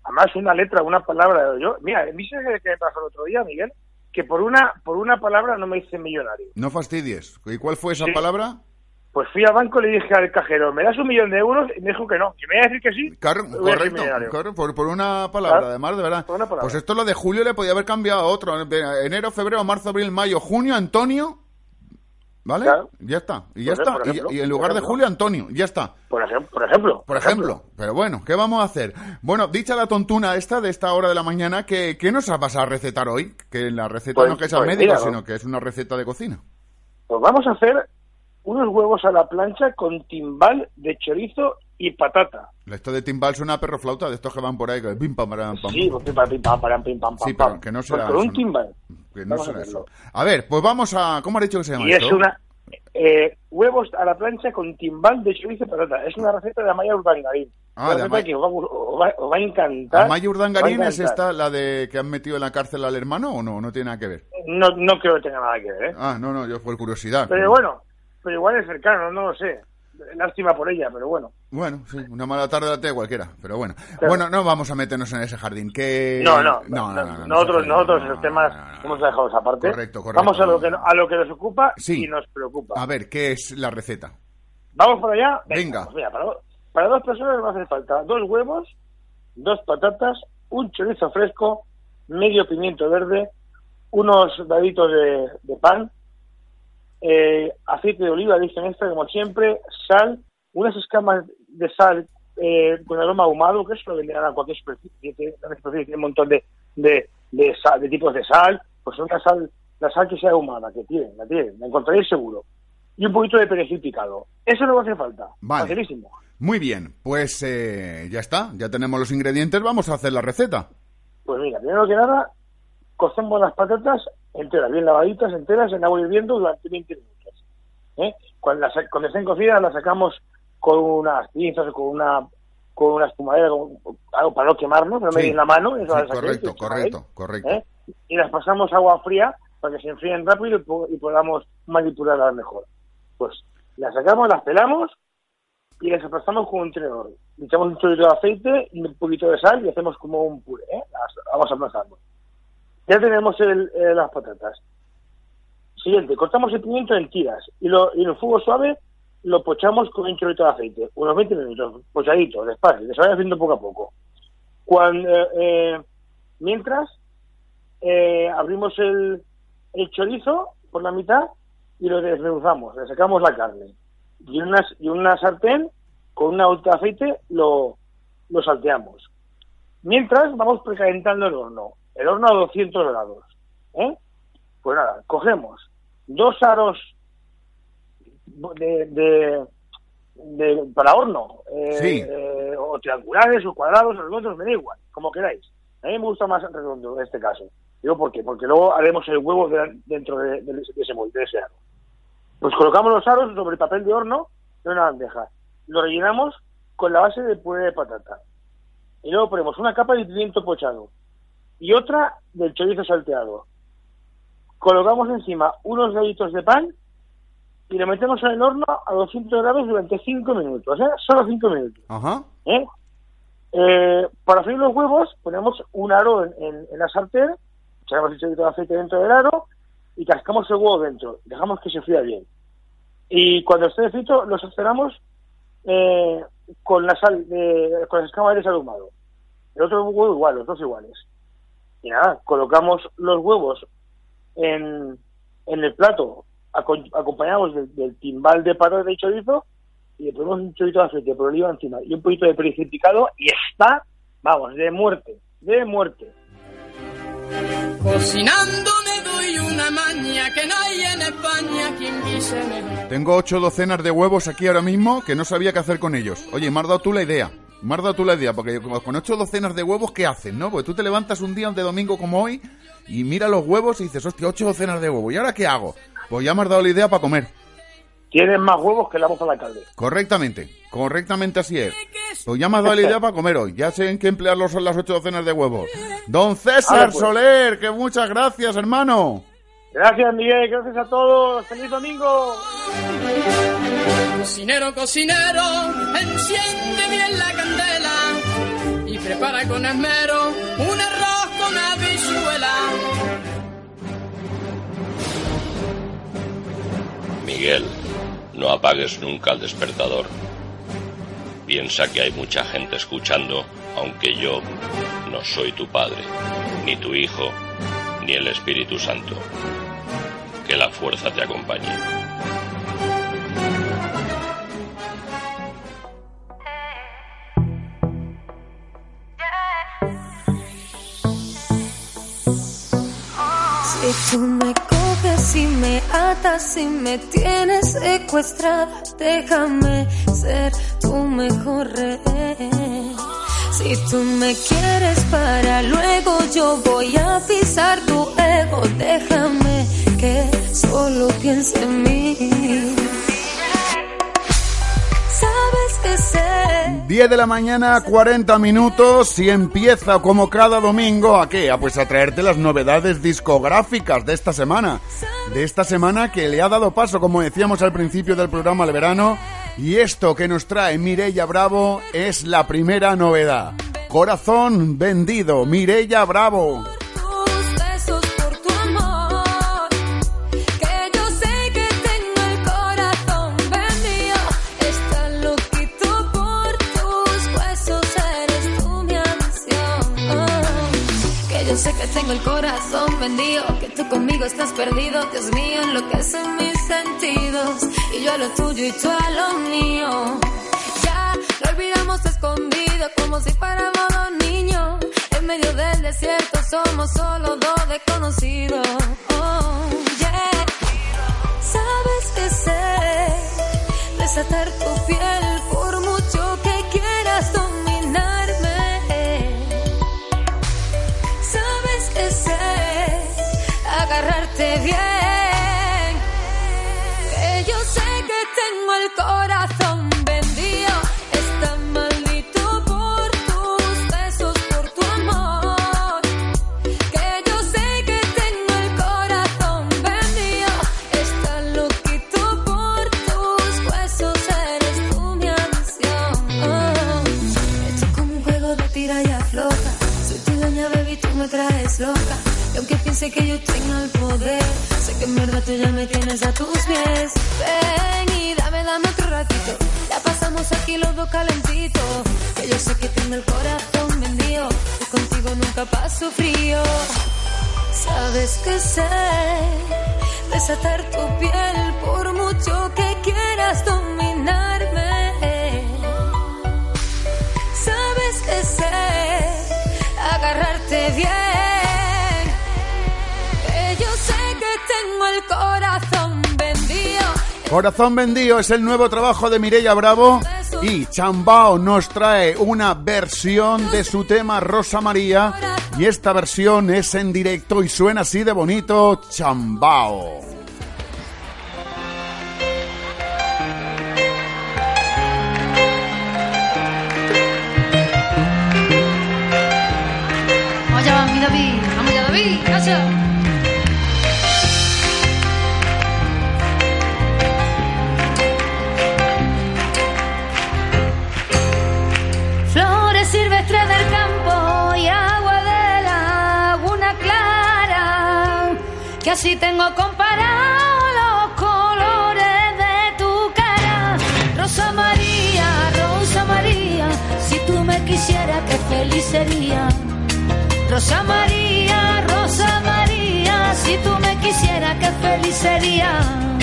además, una letra, una palabra. Yo, mira, me que me pasó el otro día, Miguel, que por una por una palabra no me hice millonario. No fastidies. ¿Y cuál fue esa Sí. palabra? Pues fui al banco y le dije al cajero, ¿me das un millón de euros? Y me dijo que no, que me iba a decir que sí. Hacer correcto, claro, por, por una palabra, Claro, además, de verdad. por una palabra. Pues esto lo de julio le podía haber cambiado a otro. Enero, febrero, marzo, abril, mayo, junio, Antonio. ¿Vale? Claro. Ya está. Y ya Por está. ejemplo, Y- y, en lugar de julio, Antonio. Ya está. Por ejemplo, por ejemplo. Por ejemplo. Pero bueno, ¿qué vamos a hacer? Bueno, dicha la tontuna esta de esta hora de la mañana, ¿qué, qué nos vas a recetar hoy? Que la receta Pues- no es que sea pues médica, mira, sino que es una receta de cocina. Pues vamos a hacer unos huevos a la plancha con timbal de chorizo y patata. Esto de timbal suena a perro flauta, de estos que van por ahí, que pim, pam, param, pam. Sí, pues pim, pam, pim, pam, pim, pam, pam, Sí, pam. pero que no Pues será con un timbal. Que no Vamos a será eso. A ver, pues vamos a... ¿Cómo has dicho que se llama Y es una eh, huevos a la plancha con timbal de chorizo y patata. Es una receta de Amaya Urdangarín. Ah, una receta que os va, a gu- os va- os va a encantar. ¿Amaya Urdangarín es esta la de que han metido en la cárcel al hermano o no? No tiene nada que ver. No, no creo que tenga nada que ver, ¿eh? Ah, no, no, yo por curiosidad. Pero bueno, pero igual es cercano, no lo sé. Lástima por ella, pero bueno. Bueno, sí, una mala tarde la cualquiera, pero bueno. Claro. Bueno, no vamos a meternos en ese jardín. Que... No, no, no, no, no, no, nosotros, no, nosotros no, esos temas hemos dejado esa parte. Correcto, correcto. Vamos a lo que, a lo que nos ocupa Sí. y nos preocupa. A ver, ¿qué es la receta? ¿Vamos por allá? Venga. pues mira, para, para dos personas nos hace falta dos huevos, dos patatas, un chorizo fresco, medio pimiento verde, unos daditos de, de pan, eh, aceite de oliva, dicen extra como siempre, sal, unas escamas de sal eh, con aroma ahumado, que eso lo venderán a cualquier superficie, tiene un montón de, de, de, sal- de tipos de sal, pues una sal, la sal que sea ahumada, que tienen, la tienen, la encontraréis seguro. Y un poquito de perejil picado. Eso no va a hacer falta. Vale. Facilísimo. Muy bien, pues eh, ya está, ya tenemos los ingredientes, vamos a hacer la receta. Pues mira, primero que nada, cocemos las patatas enteras, bien lavaditas, enteras, en agua hirviendo durante 20 minutos. ¿eh? Cuando, las, cuando estén cocidas, las sacamos con unas pinzas o con una con una espumadera, con algo para no quemarnos, no Sí. me en la mano. eso Sí, las correcto, correcto, correcto. ¿eh? Y las pasamos agua fría para que se enfríen rápido y, y podamos manipularlas mejor. Pues las sacamos, las pelamos y las aplastamos con un tenedor. Le echamos un chorrito de aceite y un poquito de sal y hacemos como un puré. ¿eh? Las vamos aplastando. Ya tenemos el- eh, las patatas. Siguiente, cortamos el pimiento en tiras y, lo, y el fuego suave lo pochamos con un chorrito de aceite. Unos 20 minutos, pochadito, despacio, que se vaya haciendo poco a poco. Cuando, eh, eh, mientras, eh, abrimos el, el chorizo por la mitad y lo desmenuzamos, le sacamos la carne. Y en una, y una sartén, con una gota de aceite, lo, lo salteamos. Mientras, vamos precalentando el horno. El horno a 200 grados. ¿eh? Pues nada, cogemos dos aros de, de, de- para horno, eh, Sí. eh, o triangulares, o cuadrados, o redondos, me da igual, como queráis. A mí me gusta más redondo en este caso. Digo, ¿por qué? Porque luego haremos el huevo de- dentro de, de ese- de ese molde, de ese aro. Pues colocamos los aros sobre el papel de horno en una bandeja. Lo rellenamos con la base de puré de patata. Y luego ponemos una capa de pimiento pochado y otra del chorizo salteado. Colocamos encima unos deditos de pan y lo metemos en el horno a 200 grados durante 5 minutos, ¿eh? Solo 5 minutos. Ajá. ¿eh? Eh, para freír los huevos ponemos un aro en, en- en la sartén, echamos el chorrito de aceite dentro del aro y cascamos el huevo dentro. Dejamos que se fría bien. Y cuando esté frito lo sazonamos eh, con la sal, de, con las escamas de sal ahumado. El otro huevo igual, los dos iguales. Y nada, colocamos los huevos en, en el plato, acompañados del, del timbal de patata y chorizo, y le ponemos un chorrito de aceite por oliva encima y un poquito de perejil picado, y está, vamos, de muerte, de muerte. Cocinando me doy una maña que no hay en España quien. Tengo ocho docenas de huevos aquí ahora mismo que no sabía qué hacer con ellos. Oye, me has dado tú la idea. Me has dado tú la idea, porque con ocho docenas de huevos, ¿qué haces, no? Porque tú te levantas un día de domingo como hoy y mira los huevos y dices, hostia, ocho docenas de huevos. ¿Y ahora qué hago? Pues ya me has dado la idea para comer. Tienen más huevos que la moza de alcalde. Correctamente. Correctamente así es. Pues ya me has dado la idea para comer hoy. Ya sé en qué emplear los, las ocho docenas de huevos. Don César pues. Soler, que muchas gracias, hermano. Gracias, Miguel. Gracias a todos. ¡Feliz domingo! Cocinero, cocinero, enciende bien la candela y prepara con esmero un arroz con habichuela. Miguel, no apagues nunca el despertador. Piensa que hay mucha gente escuchando, aunque yo no soy tu padre, ni tu hijo, ni el Espíritu Santo. Que la fuerza te acompañe. Si tú me coges y me atas y me tienes secuestrada, déjame ser tu mejor rehén. Si tú me quieres para luego, yo voy a pisar tu ego. Déjame que solo piense en mí. Sabes que sé 10 de la mañana, 40 minutos y empieza como cada domingo a qué? A pues a traerte las novedades discográficas de esta semana. De esta semana que le ha dado paso, como decíamos al principio del programa, al verano. Y esto que nos trae Mireia Bravo es la primera novedad. Corazón vendido, Mireia Bravo. Tengo el corazón vendido. Que tú conmigo estás perdido. Dios mío, enloquecen mis sentidos. Y yo a lo tuyo y tú a lo mío. Ya lo olvidamos escondido como si fuéramos dos niños. En medio del desierto somos solo dos desconocidos. Oh, yeah. Sabes que sé desatar tu piel agarrarte bien. Sé que en verdad tú ya me tienes a tus pies. Ven y dame, dame otro ratito. Ya pasamos aquí los dos calentitos. Que yo sé que tengo el corazón vendido. Y contigo nunca paso frío. Sabes que sé desatar tu piel por mucho que quieras dominarme. Sabes que sé agarrarte bien. Corazón vendido es el nuevo trabajo de Mireia Bravo y Chambao nos trae una versión de su tema Rosa María y esta versión es en directo y suena así de bonito Chambao. Allá, mi David. Vamos allá, David. Gracias. Que así tengo comparado los colores de tu cara. Rosa María, Rosa María, si tú me quisieras, qué feliz sería. Rosa María, Rosa María, si tú me quisieras, qué feliz sería.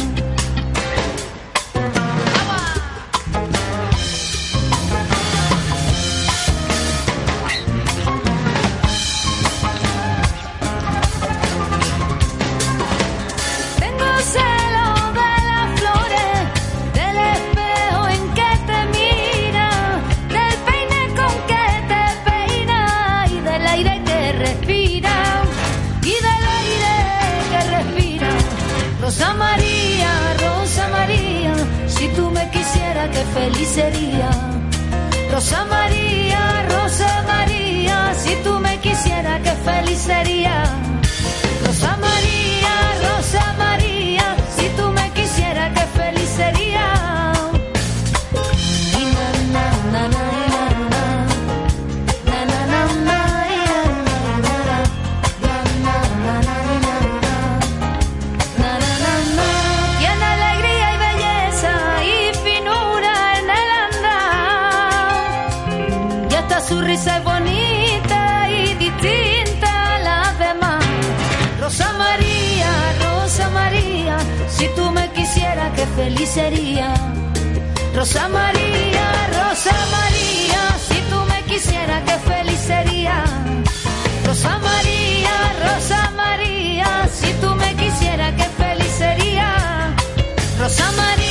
Rosa María, Rosa María, si tú me quisieras, qué feliz sería. Es bonita y distinta. Rosa María, Rosa María, si tú me quisieras, qué feliz sería. Rosa María, Rosa María, si tú me quisieras, qué feliz sería. Rosa María, Rosa María, si tú me quisieras, qué feliz sería. Rosa María,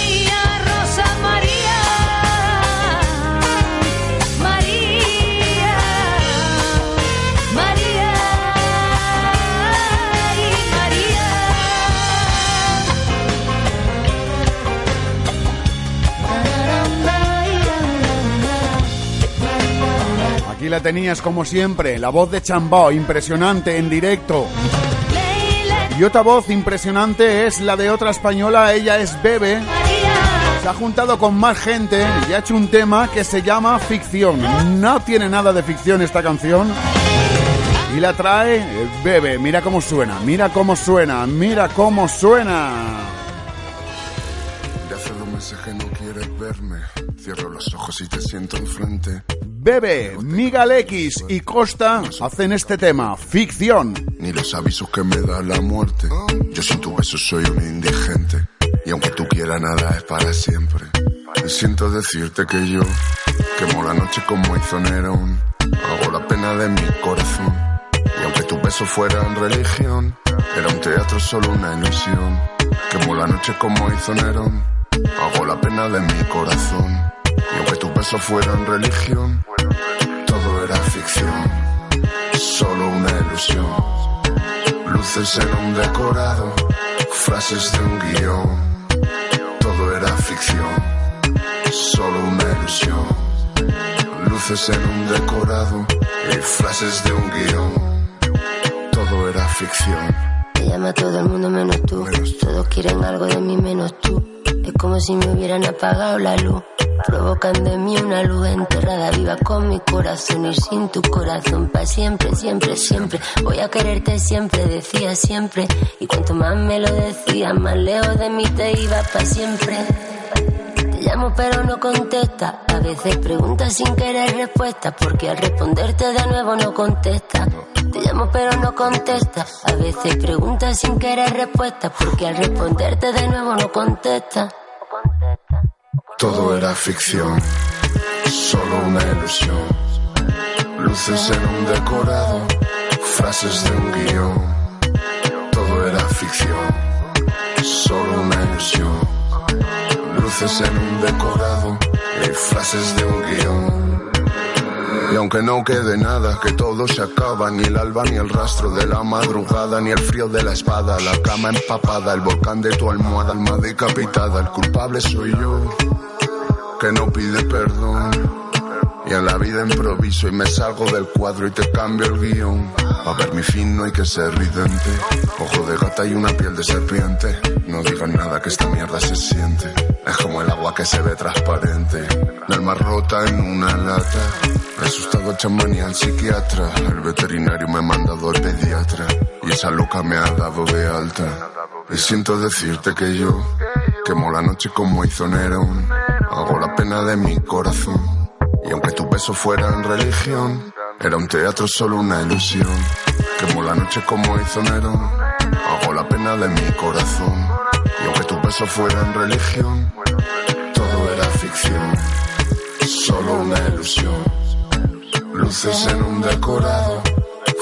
Aquí la tenías como siempre, la voz de Chambó, impresionante en directo. Y otra voz impresionante es la de otra española, ella es Bebe. Se ha juntado con más gente y ha hecho un tema que se llama Ficción. No tiene nada de ficción esta canción. Y la trae Bebe. Mira cómo suena, mira cómo suena, mira cómo suena. Hace dos meses que no quieres verme. Cierro los ojos y te siento enfrente. Bebe, Miguel X y Costa hacen este tema, Ficción. Ni los avisos que me da la muerte. Yo sin tu beso soy un indigente. Y aunque tú quieras nada es para siempre. Y siento decirte que yo quemo la noche como hizo Nerón. Hago la pena de mi corazón. Y aunque tus besos fueran religión, era un teatro solo una ilusión. Quemo la noche como hizo Nerón. Hago la pena de mi corazón. Y aunque tus besos fueran religión, ficción. Solo una ilusión. Luces en un decorado, frases de un guion. Todo era ficción, solo una ilusión. Luces en un decorado y frases de un guion. Todo era ficción. Te llama todo el mundo menos tú. Todos quieren algo de mí menos tú. Es como si me hubieran apagado la luz. Provocan de mí una luz enterrada viva con mi corazón y sin tu corazón. Pa' siempre, siempre, siempre. Voy a quererte siempre, decía siempre. Y cuanto más me lo decía, más lejos de mí te iba pa' siempre. Te llamo pero no contesta. A veces preguntas sin querer respuesta. Porque al responderte de nuevo no contesta. Te llamo pero no contesta. A veces preguntas sin querer respuesta. Porque al responderte de nuevo no contesta. Todo era ficción, solo una ilusión. Luces en un decorado, frases de un guion. Todo era ficción, solo una ilusión. Luces en un decorado y frases de un guion. Y aunque no quede nada, que todo se acaba, ni el alba, ni el rastro de la madrugada, ni el frío de la espada, la cama empapada, el volcán de tu almohada, alma decapitada, el culpable soy yo, que no pide perdón. Y en la vida improviso y me salgo del cuadro y te cambio el guion. Pa' ver mi fin no hay que ser ridente. Ojo de gata y una piel de serpiente. No digan nada que esta mierda se siente. Es como el agua que se ve transparente. El alma rota en una lata. He asustado chamán y al psiquiatra. El veterinario me ha mandado al pediatra. Y esa loca me ha dado de alta. Y siento decirte que yo quemo la noche como hizo Nerón. Hago la pena de mi corazón. Y aunque tus besos fueran religión, era un teatro solo una ilusión. Quemo la noche como hizo Nerón. Hago la pena de mi corazón. Y aunque tus besos fueran religión, todo era ficción. Solo una ilusión. Luces en un decorado,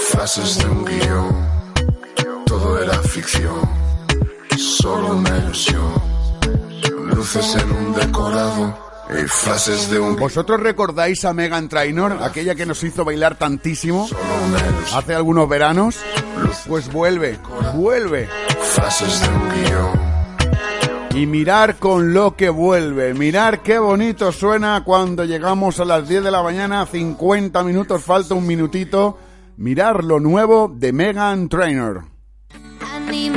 frases de un guion. Todo era ficción. Solo una ilusión. Luces en un decorado y frases de un ¿Vosotros recordáis a Megan Trainor, aquella que nos hizo bailar tantísimo hace algunos veranos? Pues vuelve, vuelve. frases de un guion. Y mirar con lo que vuelve. Mirar qué bonito suena cuando llegamos a las 10 de la mañana, 50 minutos, falta un minutito. Mirar lo nuevo de Megan Trainor.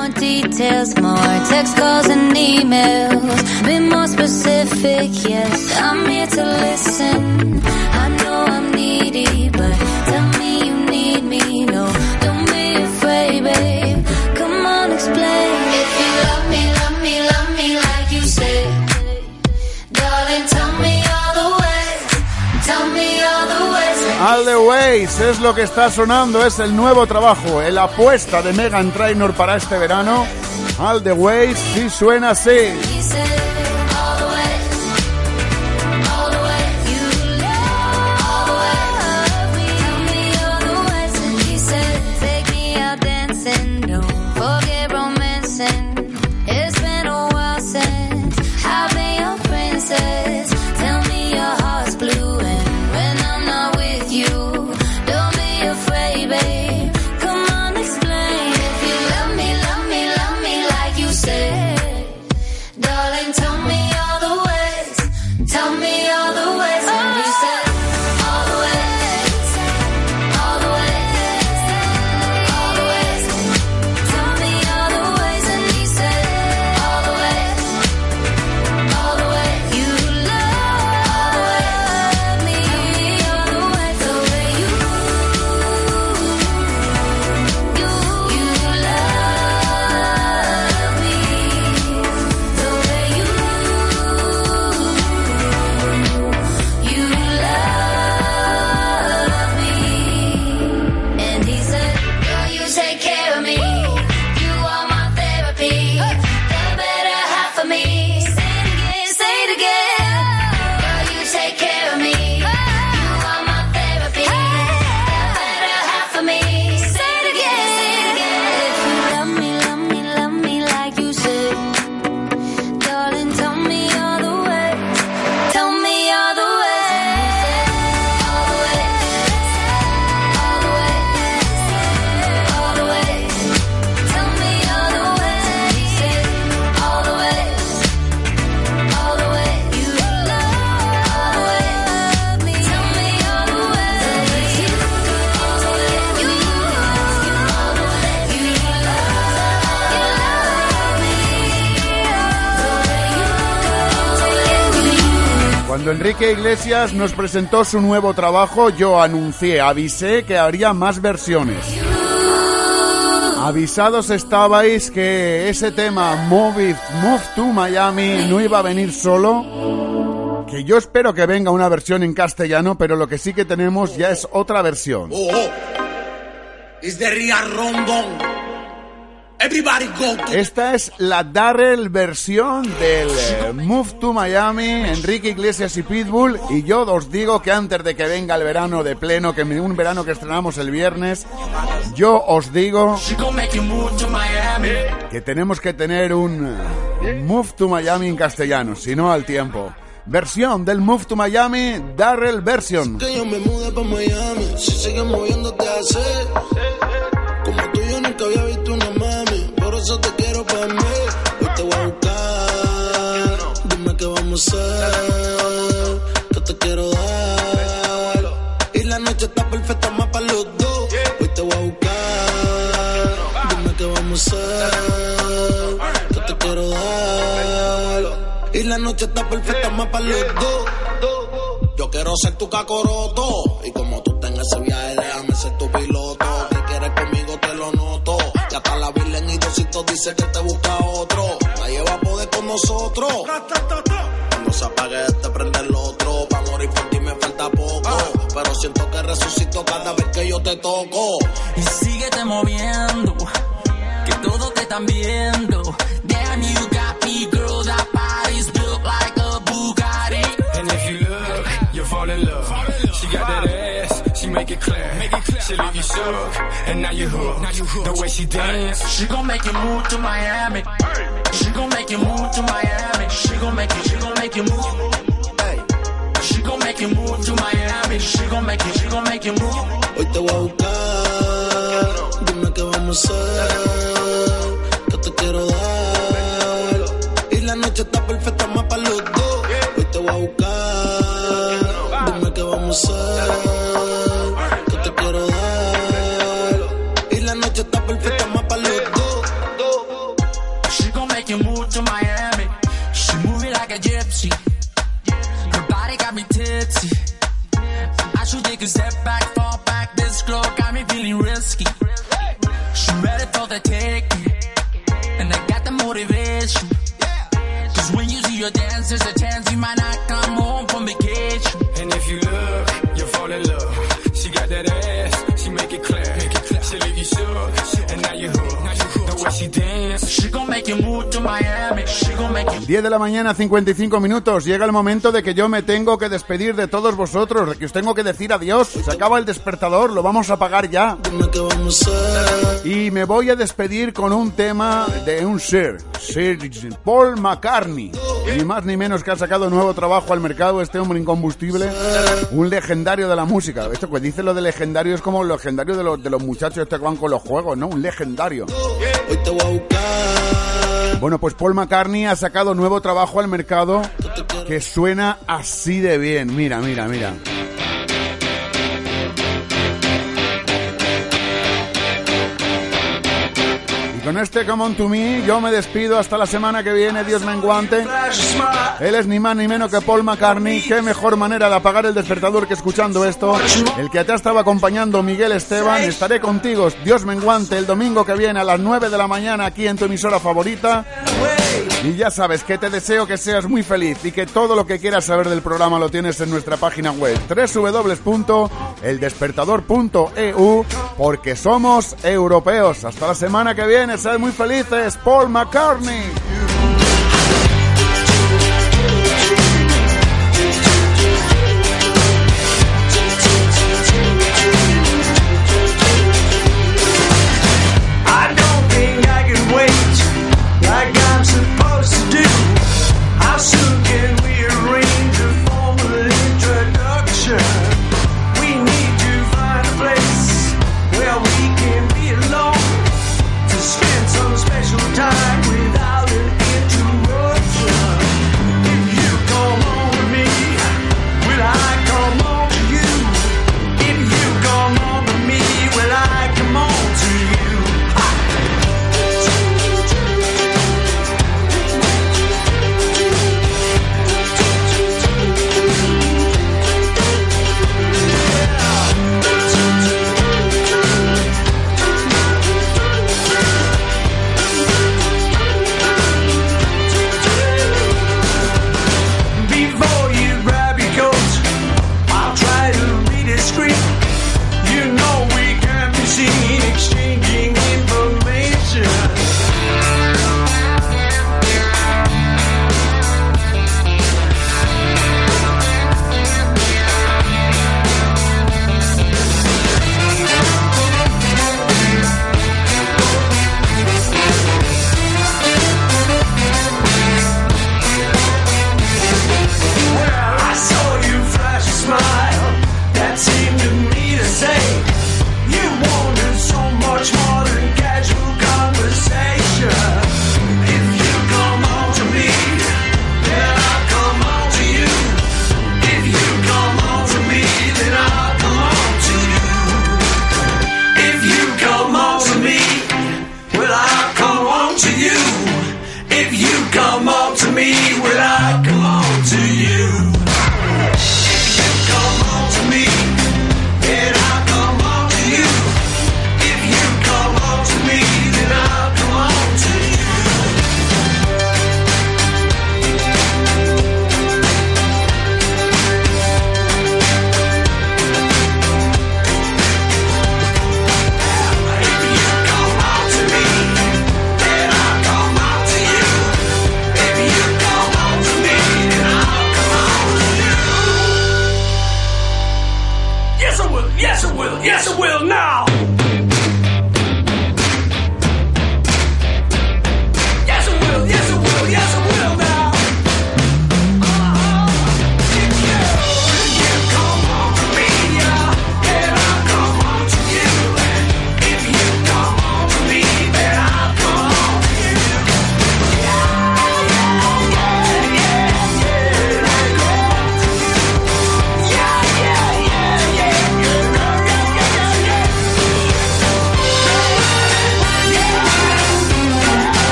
More details, more text calls and emails. Be more specific, yes. I'm here to listen. I know I'm needy, All the Ways es lo que está sonando, es el nuevo trabajo, la apuesta de Megan Trainor para este verano. All the Ways sí suena así. Iglesias nos presentó su nuevo trabajo, yo anuncié, avisé que habría más versiones. Avisados estabais que ese tema Move, Move to Miami no iba a venir solo. Que yo espero que venga una versión en castellano, pero lo que sí que tenemos ya es otra versión. Oh, oh. The real Esta es la Darrell versión del eh, Move to Miami, Enrique Iglesias y Pitbull. Y yo os digo que antes de que venga el verano de pleno, que un verano que estrenamos el viernes, yo os digo que tenemos que tener un eh, Move to Miami en castellano, si no al tiempo. Versión del Move to Miami, Darrell version. Que yo me mude pa' Miami, si sigues moviéndote hacer, que te quiero dar. Y la noche está perfecta más para los dos. Hoy te voy a buscar, dime qué vamos a hacer, que te quiero dar. Y la noche está perfecta más para los dos. Yo quiero ser tu cacoroto. Y como tú tengas ese viaje, déjame ser tu piloto. Si quieres conmigo, te lo noto. Ya está la Virgen y Diosito dice que te busca otro. Nadie va a poder con nosotros. Se apague este, prende el otro. Pa' morir por ti me falta poco. Pero siento que resucito cada vez que yo te toco. Y síguete moviendo, que todos te están viendo. Damn, you got me, girl, that body's built like a Bugatti. And if you look, you'll fall in love. She got that ass, she make it clear. She leave you shook, and now you hooked. The way she dance, She gon' make you move to Miami. She gon' make you move to Miami. She gon' make you, she gon' make you move. Hey. She gon' make you move to Miami. She gon' make you, she gon' make you move. Hoy te voy a buscar. Dime qué vamos a hacer. Que te quiero dar. Y la noche noche está perfecta más para los dos. Hoy te voy a buscar. Dime qué vamos a hacer. You see your dance, there's a chance 10 de la mañana, 55 minutos. Llega el momento de que yo me tengo que despedir de todos vosotros, de que os tengo que decir adiós. Se acaba el despertador, lo vamos a apagar ya. Y me voy a despedir con un tema de un Sir, Sir Paul McCartney. Ni más ni menos que ha sacado nuevo trabajo al mercado este hombre incombustible, un legendario de la música. Esto que dice lo de legendario es como lo legendario de los, de los muchachos que van con los juegos, ¿no? Un legendario. Bueno, pues Paul McCartney ha sacado nuevo trabajo al mercado que suena así de bien. Mira, mira, mira. Con este Come On To Me yo me despido hasta la semana que viene, Dios me enguante. Él es ni más ni menos que Paul McCartney. Qué mejor manera de apagar el despertador que escuchando esto. El que te estaba acompañando, Miguel Esteban. Estaré contigo, Dios me enguante, el domingo que viene a las 9 de la mañana aquí en tu emisora favorita. Y ya sabes que te deseo que seas muy feliz y que todo lo que quieras saber del programa lo tienes en nuestra página web www.eldespertador.eu porque somos europeos. Hasta la semana que viene, sed muy felices. Paul McCartney.